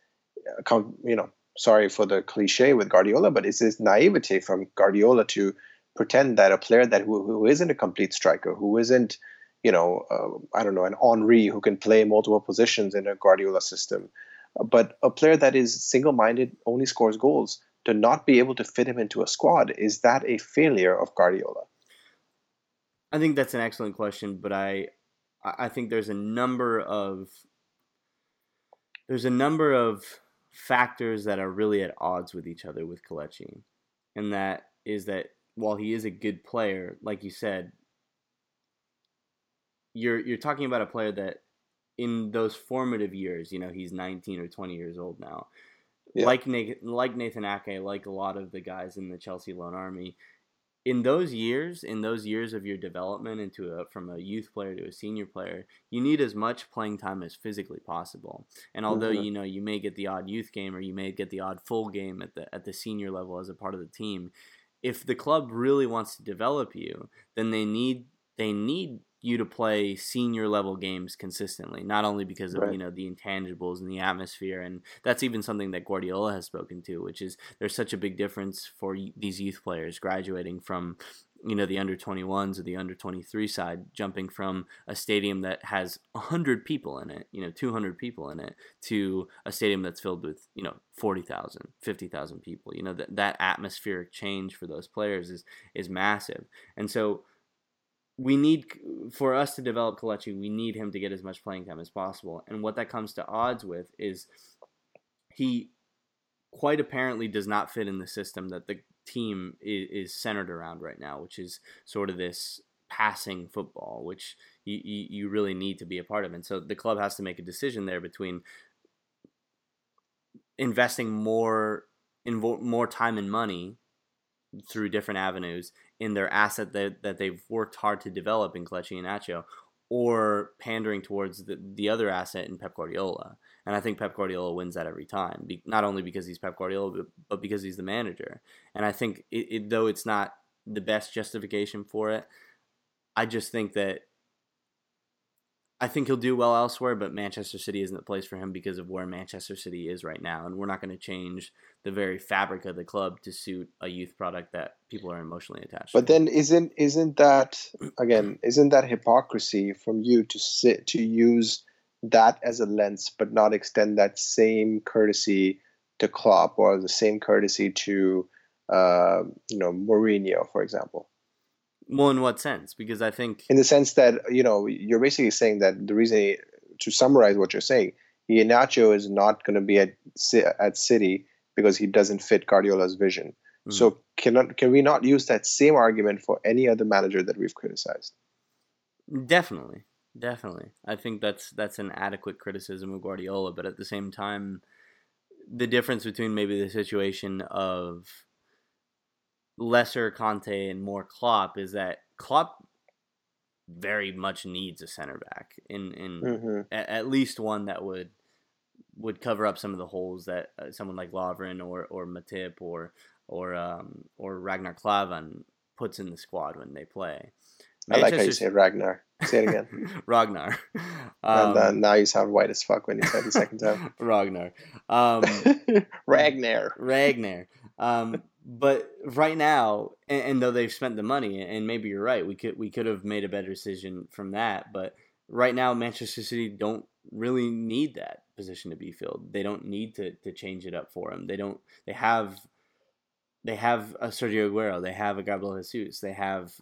uh, you know, sorry for the cliche with Guardiola, but is this naivete from Guardiola to pretend that a player that who, who isn't a complete striker, who isn't, you know, uh, I don't know, an Henry who can play multiple positions in a Guardiola system, but a player that is single-minded, only scores goals, to not be able to fit him into a squad, is that a failure of Guardiola? I think that's an excellent question, but I I think there's a number of there's a number of factors that are really at odds with each other with Kelechi. And that is that while he is a good player, like you said, you're you're talking about a player that in those formative years, you know, he's 19 or 20 years old now. Yeah. Like Nathan, like Nathan Ake, like a lot of the guys in the Chelsea loan army, in those years, in those years of your development into a from a youth player to a senior player, you need as much playing time as physically possible. And although mm-hmm. you know you may get the odd youth game or you may get the odd full game at the at the senior level as a part of the team, if the club really wants to develop you, then they need they need you to play senior level games consistently not only because of right. you know the intangibles and the atmosphere and that's even something that Guardiola has spoken to which is there's such a big difference for these youth players graduating from you know the under 21s or the under 23 side jumping from a stadium that has 100 people in it you know 200 people in it to a stadium that's filled with you know 40,000 50,000 people. You know that that atmospheric change for those players is is massive. And so we need for us to develop Kelechi we need him to get as much playing time as possible. And what that comes to odds with is he quite apparently does not fit in the system that the team is, is centered around right now, which is sort of this passing football, which you, you, you really need to be a part of. And so the club has to make a decision there between investing more in more time and money through different avenues in their asset that, that they've worked hard to develop in Kelechi Iheanacho or pandering towards the, the other asset in Pep Guardiola. And I think Pep Guardiola wins that every time, Be, not only because he's Pep Guardiola, but, but because he's the manager. And I think, it, it, though it's not the best justification for it, I just think that I think he'll do well elsewhere, but Manchester City isn't the place for him because of where Manchester City is right now. And we're not going to change the very fabric of the club to suit a youth product that people are emotionally attached but to. then isn't isn't that again, isn't that hypocrisy from you to sit to use that as a lens but not extend that same courtesy to Klopp or the same courtesy to uh, you know Mourinho, for example? Well, in what sense? Because I think in the sense that you know you're basically saying that the reason to summarize what you're saying, Iheanacho is not going to be at at City because he doesn't fit Guardiola's vision. Mm-hmm. So cannot can we not use that same argument for any other manager that we've criticized? Definitely, definitely. I think that's that's an adequate criticism of Guardiola, but at the same time, the difference between maybe the situation of lesser Conte and more Klopp is that Klopp very much needs a center back in in mm-hmm. at, at, least one that would would cover up some of the holes that uh, someone like Lovren or or Matip or or um, or Ragnar Klavan puts in the squad when they play. I like how you say Ragnar. Say it again. Ragnar. Um, and uh, now you sound white as fuck when you say it the second time. Ragnar. Um, Ragnar. Ragnar. Um, but right now, and, and, though they've spent the money, and maybe you're right, we could we could have made a better decision from that. But right now, Manchester City don't really need that position to be filled. They don't need to to change it up for them. They don't. They have. They have a Sergio Aguero. They have a Gabriel Jesus. They have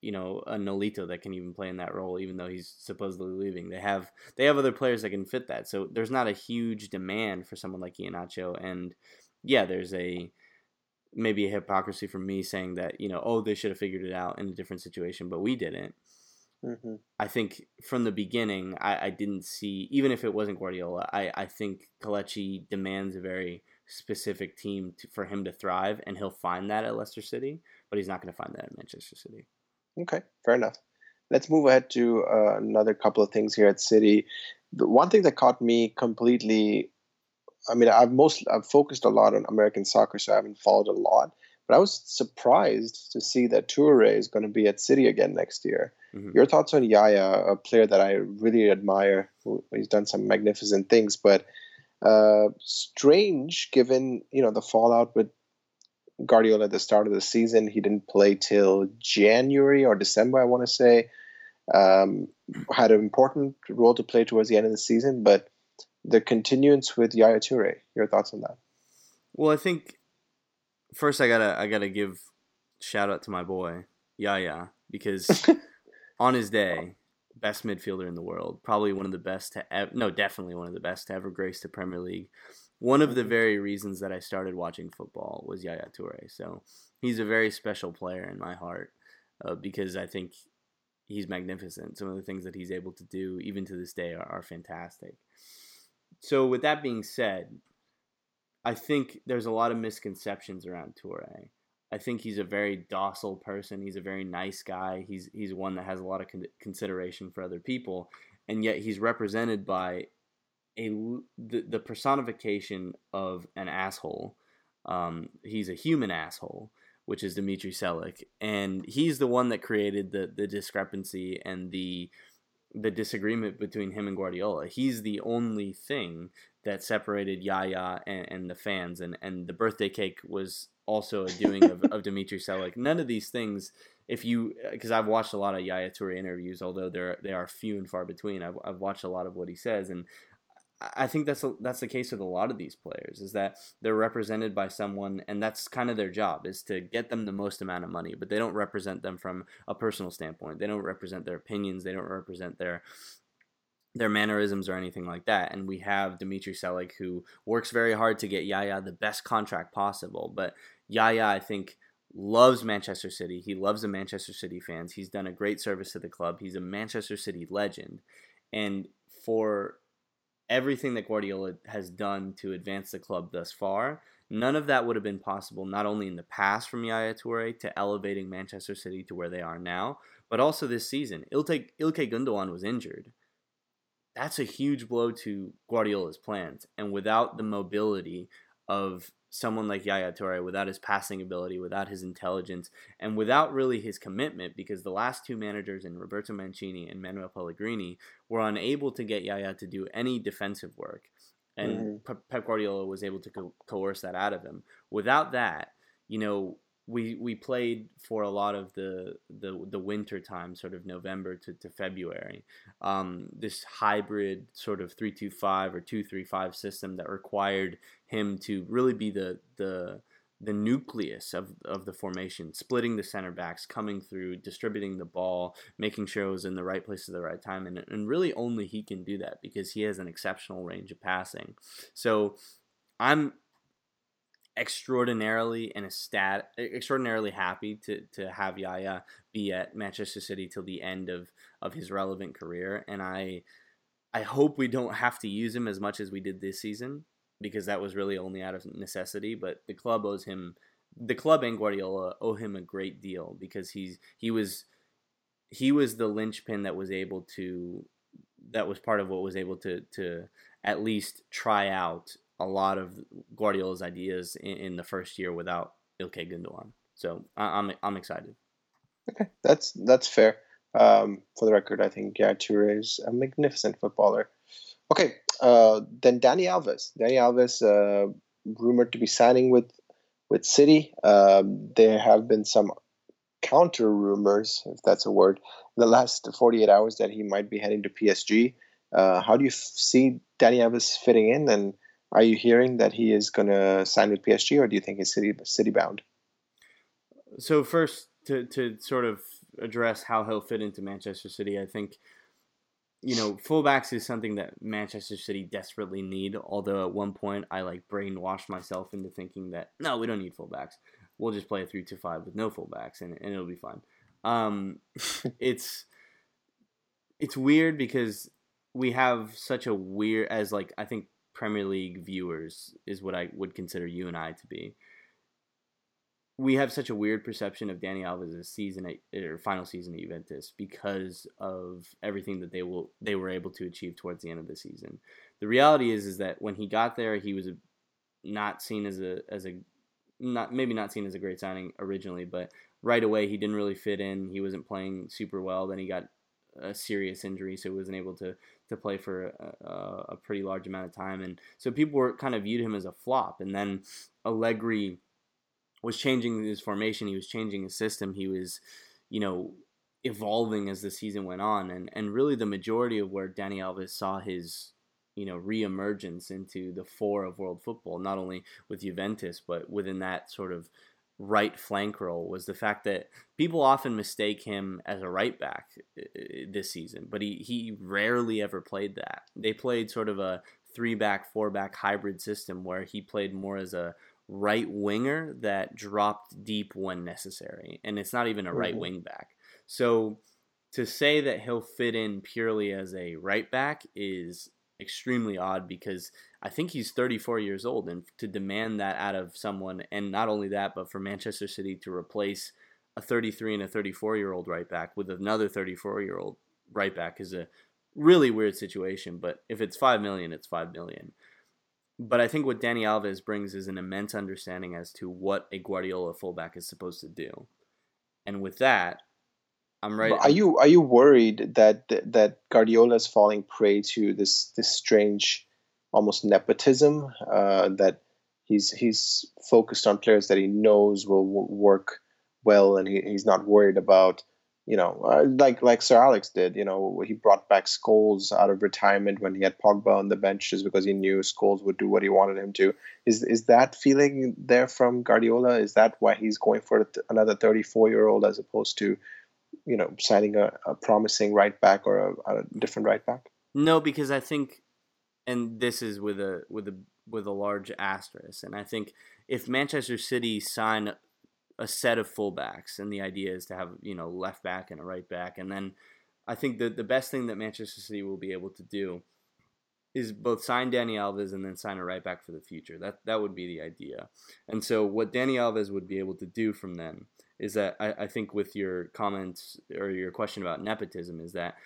you know a Nolito that can even play in that role, even though he's supposedly leaving. They have they have other players that can fit that. So there's not a huge demand for someone like Iheanacho. And yeah, there's a maybe a hypocrisy from me saying that you know oh they should have figured it out in a different situation, but we didn't. Mm-hmm. I think from the beginning, I, I didn't see even if it wasn't Guardiola. I I think Kelechi demands a very specific team to, for him to thrive, and he'll find that at Leicester City, but he's not going to find that at Manchester City. Okay, fair enough. Let's move ahead to uh, another couple of things here at City. The one thing that caught me completely, I mean, I've most I've focused a lot on American soccer, so I haven't followed a lot. But I was surprised to see that Toure is going to be at City again next year. Mm-hmm. Your thoughts on Yaya, a player that I really admire. He's done some magnificent things, but uh, strange given you know the fallout with Guardiola at the start of the season. He didn't play till January or December, I want to say. Um, had an important role to play towards the end of the season, but the continuance with Yaya Toure. Your thoughts on that? Well, I think first I gotta I gotta give shout out to my boy Yaya because on his day, best midfielder in the world, probably one of the best to ever, no, definitely one of the best to ever grace the Premier League one of the mm-hmm. very reasons that I started watching football was Yaya Toure. So he's a very special player in my heart uh, because I think he's magnificent. Some of the things that he's able to do, even to this day, are, are fantastic. So, with that being said, I think there's a lot of misconceptions around Toure. I think he's a very docile person. He's a very nice guy. He's he's one that has a lot of con- consideration for other people, and yet he's represented by a the, the personification of an asshole. Um, he's a human asshole, which is Dimitri Seluk, and he's the one that created the the discrepancy and the the disagreement between him and Guardiola. He's the only thing that separated Yaya and, and the fans, and and the birthday cake was also a doing of, of Dimitri Seluk. None of these things if you uh, because I've watched a lot of Yaya Toure interviews, although they're they are few and far between. I've, I've watched a lot of what he says, and I think that's a, that's the case with a lot of these players is that they're represented by someone and that's kind of their job is to get them the most amount of money but they don't represent them from a personal standpoint. They don't represent their opinions they don't represent their their mannerisms or anything like that and we have Dimitri Seluk who works very hard to get Yaya the best contract possible but Yaya I think loves Manchester City he loves the Manchester City fans he's done a great service to the club he's a Manchester City legend and for everything that Guardiola has done to advance the club thus far, none of that would have been possible not only in the past from Yaya Toure to elevating Manchester City to where they are now, but also this season. Ilkay, Ilkay Gundogan was injured. That's a huge blow to Guardiola's plans. And without the mobility of someone like Yaya Toure without his passing ability, without his intelligence, and without really his commitment, because the last two managers in Roberto Mancini and Manuel Pellegrini were unable to get Yaya to do any defensive work, and mm-hmm. Pep Guardiola was able to co- coerce that out of him. Without that, you know, we we played for a lot of the the the winter time, sort of November to, to February. Um, this hybrid sort of three two five or two three five system that required him to really be the the the nucleus of, of the formation, splitting the center backs, coming through, distributing the ball, making sure it was in the right place at the right time. And, and really only he can do that because he has an exceptional range of passing. So I'm extraordinarily and stat extraordinarily happy to to have Yaya be at Manchester City till the end of of his relevant career, and I I hope we don't have to use him as much as we did this season because that was really only out of necessity. But the club owes him, the club and Guardiola owe him a great deal because he's he was he was the linchpin that was able to that was part of what was able to to at least try out a lot of Guardiola's ideas in, in the first year without Ilkay Gundogan. So I, I'm I'm excited. Okay, that's that's fair. Um, for the record, I think Toure is a magnificent footballer. Okay, uh, then Dani Alves. Dani Alves, uh, rumored to be signing with with City. Um, there have been some counter rumors, if that's a word, in the last 48 hours that he might be heading to PSG. Uh, how do you f- see Dani Alves fitting in, and are you hearing that he is going to sign with PSG, or do you think he's city city bound? So first, to to sort of address how he'll fit into Manchester City, I think you know fullbacks is something that Manchester City desperately need. Although at one point I like brainwashed myself into thinking that no, we don't need fullbacks. We'll just play a three to five with no fullbacks, and, and it'll be fine. Um, it's it's weird because we have such a weird as like I think Premier League viewers is what I would consider you and I to be. We have such a weird perception of Dani Alves' season at, or final season at Juventus because of everything that they will they were able to achieve towards the end of the season. The reality is is that when he got there, he was a, not seen as a as a not maybe not seen as a great signing originally, but right away he didn't really fit in. He wasn't playing super well. Then he got a serious injury, so he wasn't able to to play for a, a, pretty large amount of time, and so people were kind of viewed him as a flop. And then Allegri was changing his formation, he was changing his system, he was, you know, evolving as the season went on, and and really the majority of where Dani Alves saw his you know reemergence into the fore of world football, not only with Juventus but within that sort of right flank role was the fact that people often mistake him as a right back uh, uh, this season, but he, he rarely ever played that. They played sort of a three back, four back hybrid system where he played more as a right winger that dropped deep when necessary. And it's not even a right mm-hmm. wing back. So to say that he'll fit in purely as a right back is extremely odd because I think he's 34 years old, and to demand that out of someone, and not only that, but for Manchester City to replace a 33 and a 34 year old right back with another 34 year old right back is a really weird situation. But if it's five million, it's five million. But I think what Dani Alves brings is an immense understanding as to what a Guardiola fullback is supposed to do, and with that, I'm right. Are you are you worried that that Guardiola is falling prey to this this strange, almost nepotism uh, that he's he's focused on players that he knows will work well, and he, he's not worried about you know, uh, like like Sir Alex did. You know, he brought back Scholes out of retirement when he had Pogba on the bench just because he knew Scholes would do what he wanted him to. Is is that feeling there from Guardiola? Is that why he's going for another 34 year old as opposed to you know signing a, a promising right back or a, a, different right back? No, because I think, and this is with a with a with a large asterisk, and I think if Manchester City sign a set of fullbacks, and the idea is to have you know left back and a right back, and then I think the the best thing that Manchester City will be able to do is both sign Dani Alves and then sign a right back for the future. That that would be the idea. And so what Dani Alves would be able to do from then is that I, I think with your comments or your question about nepotism is that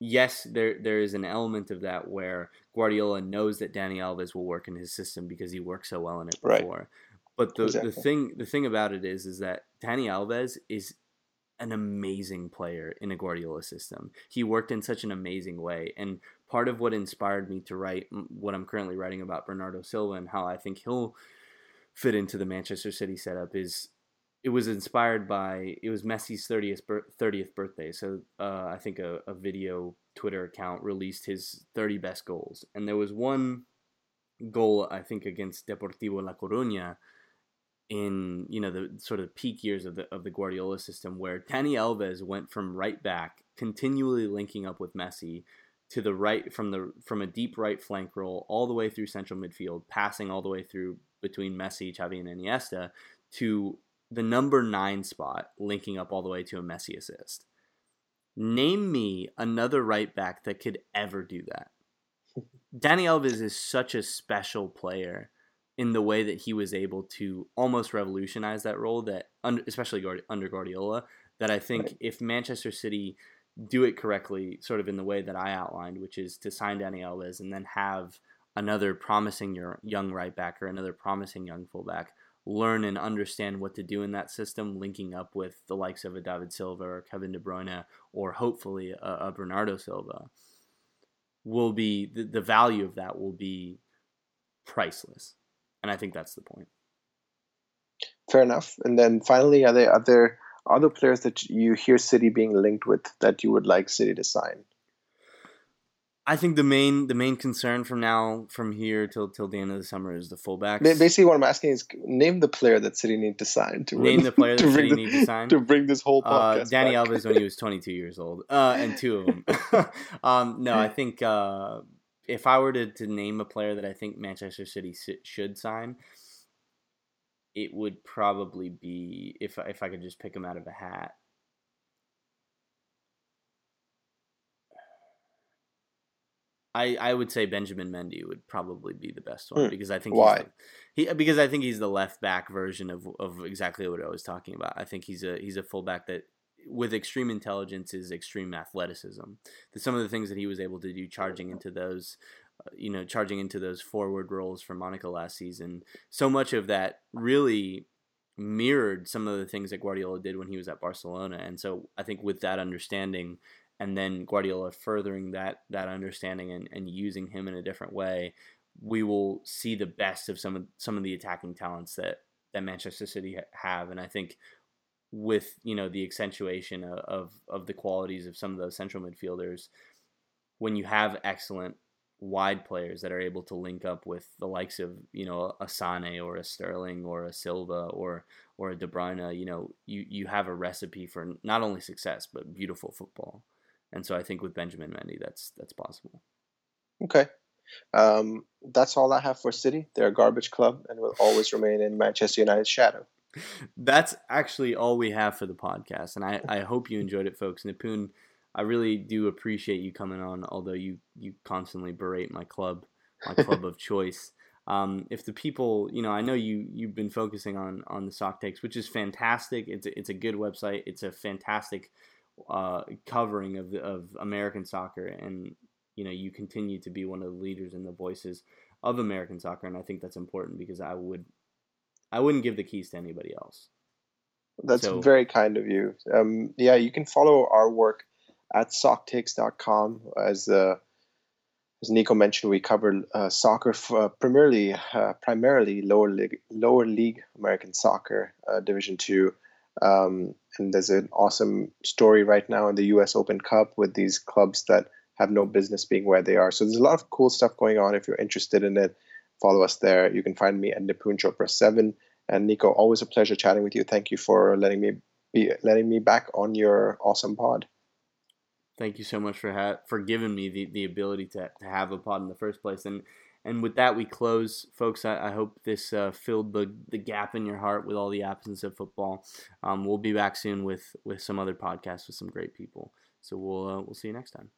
yes, there there is an element of that where Guardiola knows that Dani Alves will work in his system because he worked so well in it before. Right. But the, exactly. the thing the thing about it is is that Dani Alves is an amazing player in a Guardiola system. He worked in such an amazing way, and part of what inspired me to write what I'm currently writing about Bernardo Silva and how I think he'll fit into the Manchester City setup is it was inspired by it was Messi's 30th 30th birthday. So uh, I think a, a video Twitter account released his 30 best goals, and there was one goal I think against Deportivo La Coruña in you know the sort of peak years of the of the Guardiola system, where Dani Alves went from right back, continually linking up with Messi, to the right from the from a deep right flank role all the way through central midfield, passing all the way through between Messi, Xavi, and Iniesta to the number nine spot, linking up all the way to a Messi assist. Name me another right back that could ever do that. Dani Alves is such a special player in the way that he was able to almost revolutionize that role that especially under Guardiola that I think right. if Manchester City do it correctly sort of in the way that I outlined which is to sign Dani Alves and then have another promising young right back or another promising young fullback learn and understand what to do in that system linking up with the likes of a David Silva or Kevin De Bruyne or hopefully a, a Bernardo Silva will be the, the value of that will be priceless and I think that's the point. Fair enough. And then finally, are there other other players that you hear City being linked with that you would like City to sign? I think the main the main concern from now from here till till the end of the summer is the fullbacks. Basically, what I'm asking is name the player that City need to sign to name the player that City need to sign to bring this whole uh, podcast. Uh, Dani Alves when he was 22 years old, uh, and two of them. um, no, I think uh, if I were to, to name a player that I think Manchester City should sign, it would probably be if if I could just pick him out of a hat. I, I would say Benjamin Mendy would probably be the best one hmm. because I think why he because I think he's the left back version of, of exactly what I was talking about. I think he's a he's a fullback that with extreme intelligence is extreme athleticism. Some of the things that he was able to do, charging into those, uh, you know, charging into those forward roles for Monaco last season. So much of that really mirrored some of the things that Guardiola did when he was at Barcelona. And so I think with that understanding, and then Guardiola furthering that that understanding and, and using him in a different way, we will see the best of some of some of the attacking talents that that Manchester City have. And I think with you know the accentuation of, of, of the qualities of some of those central midfielders, when you have excellent wide players that are able to link up with the likes of you know a Sane or a Sterling or a Silva or or a De Bruyne, you know you you have a recipe for not only success but beautiful football, and so I think with Benjamin Mendy that's that's possible. Okay, um, that's all I have for City. They're a garbage club and will always remain in Manchester United's shadow that's actually all we have for the podcast, and I, I hope you enjoyed it, folks. Nipun, I really do appreciate you coming on, although you you constantly berate my club, my club of choice. Um, if the people, you know, I know you you've been focusing on on the SocTakes, which is fantastic. It's a, it's a good website. It's a fantastic uh, covering of of American soccer, and you know, you continue to be one of the leaders and the voices of American soccer, and I think that's important because I would I wouldn't give the keys to anybody else. That's so, very kind of you. Um, yeah, you can follow our work at soctakes.com. As uh, as Nico mentioned, we cover uh, soccer f- uh, primarily uh, primarily lower league lower league American soccer, uh, Division Two. Um, and there's an awesome story right now in the U.S. Open Cup with these clubs that have no business being where they are. So there's a lot of cool stuff going on. If you're interested in it, follow us there. You can find me at Nipun Chopra 7. And Nico, always a pleasure chatting with you. Thank you for letting me be letting me back on your awesome pod. Thank you so much for ha- for giving me the, the ability to, to have a pod in the first place. And and with that, we close, folks. I, I hope this uh, filled the, the gap in your heart with all the absence of football. Um, we'll be back soon with with some other podcasts with some great people. So we'll uh, we'll see you next time.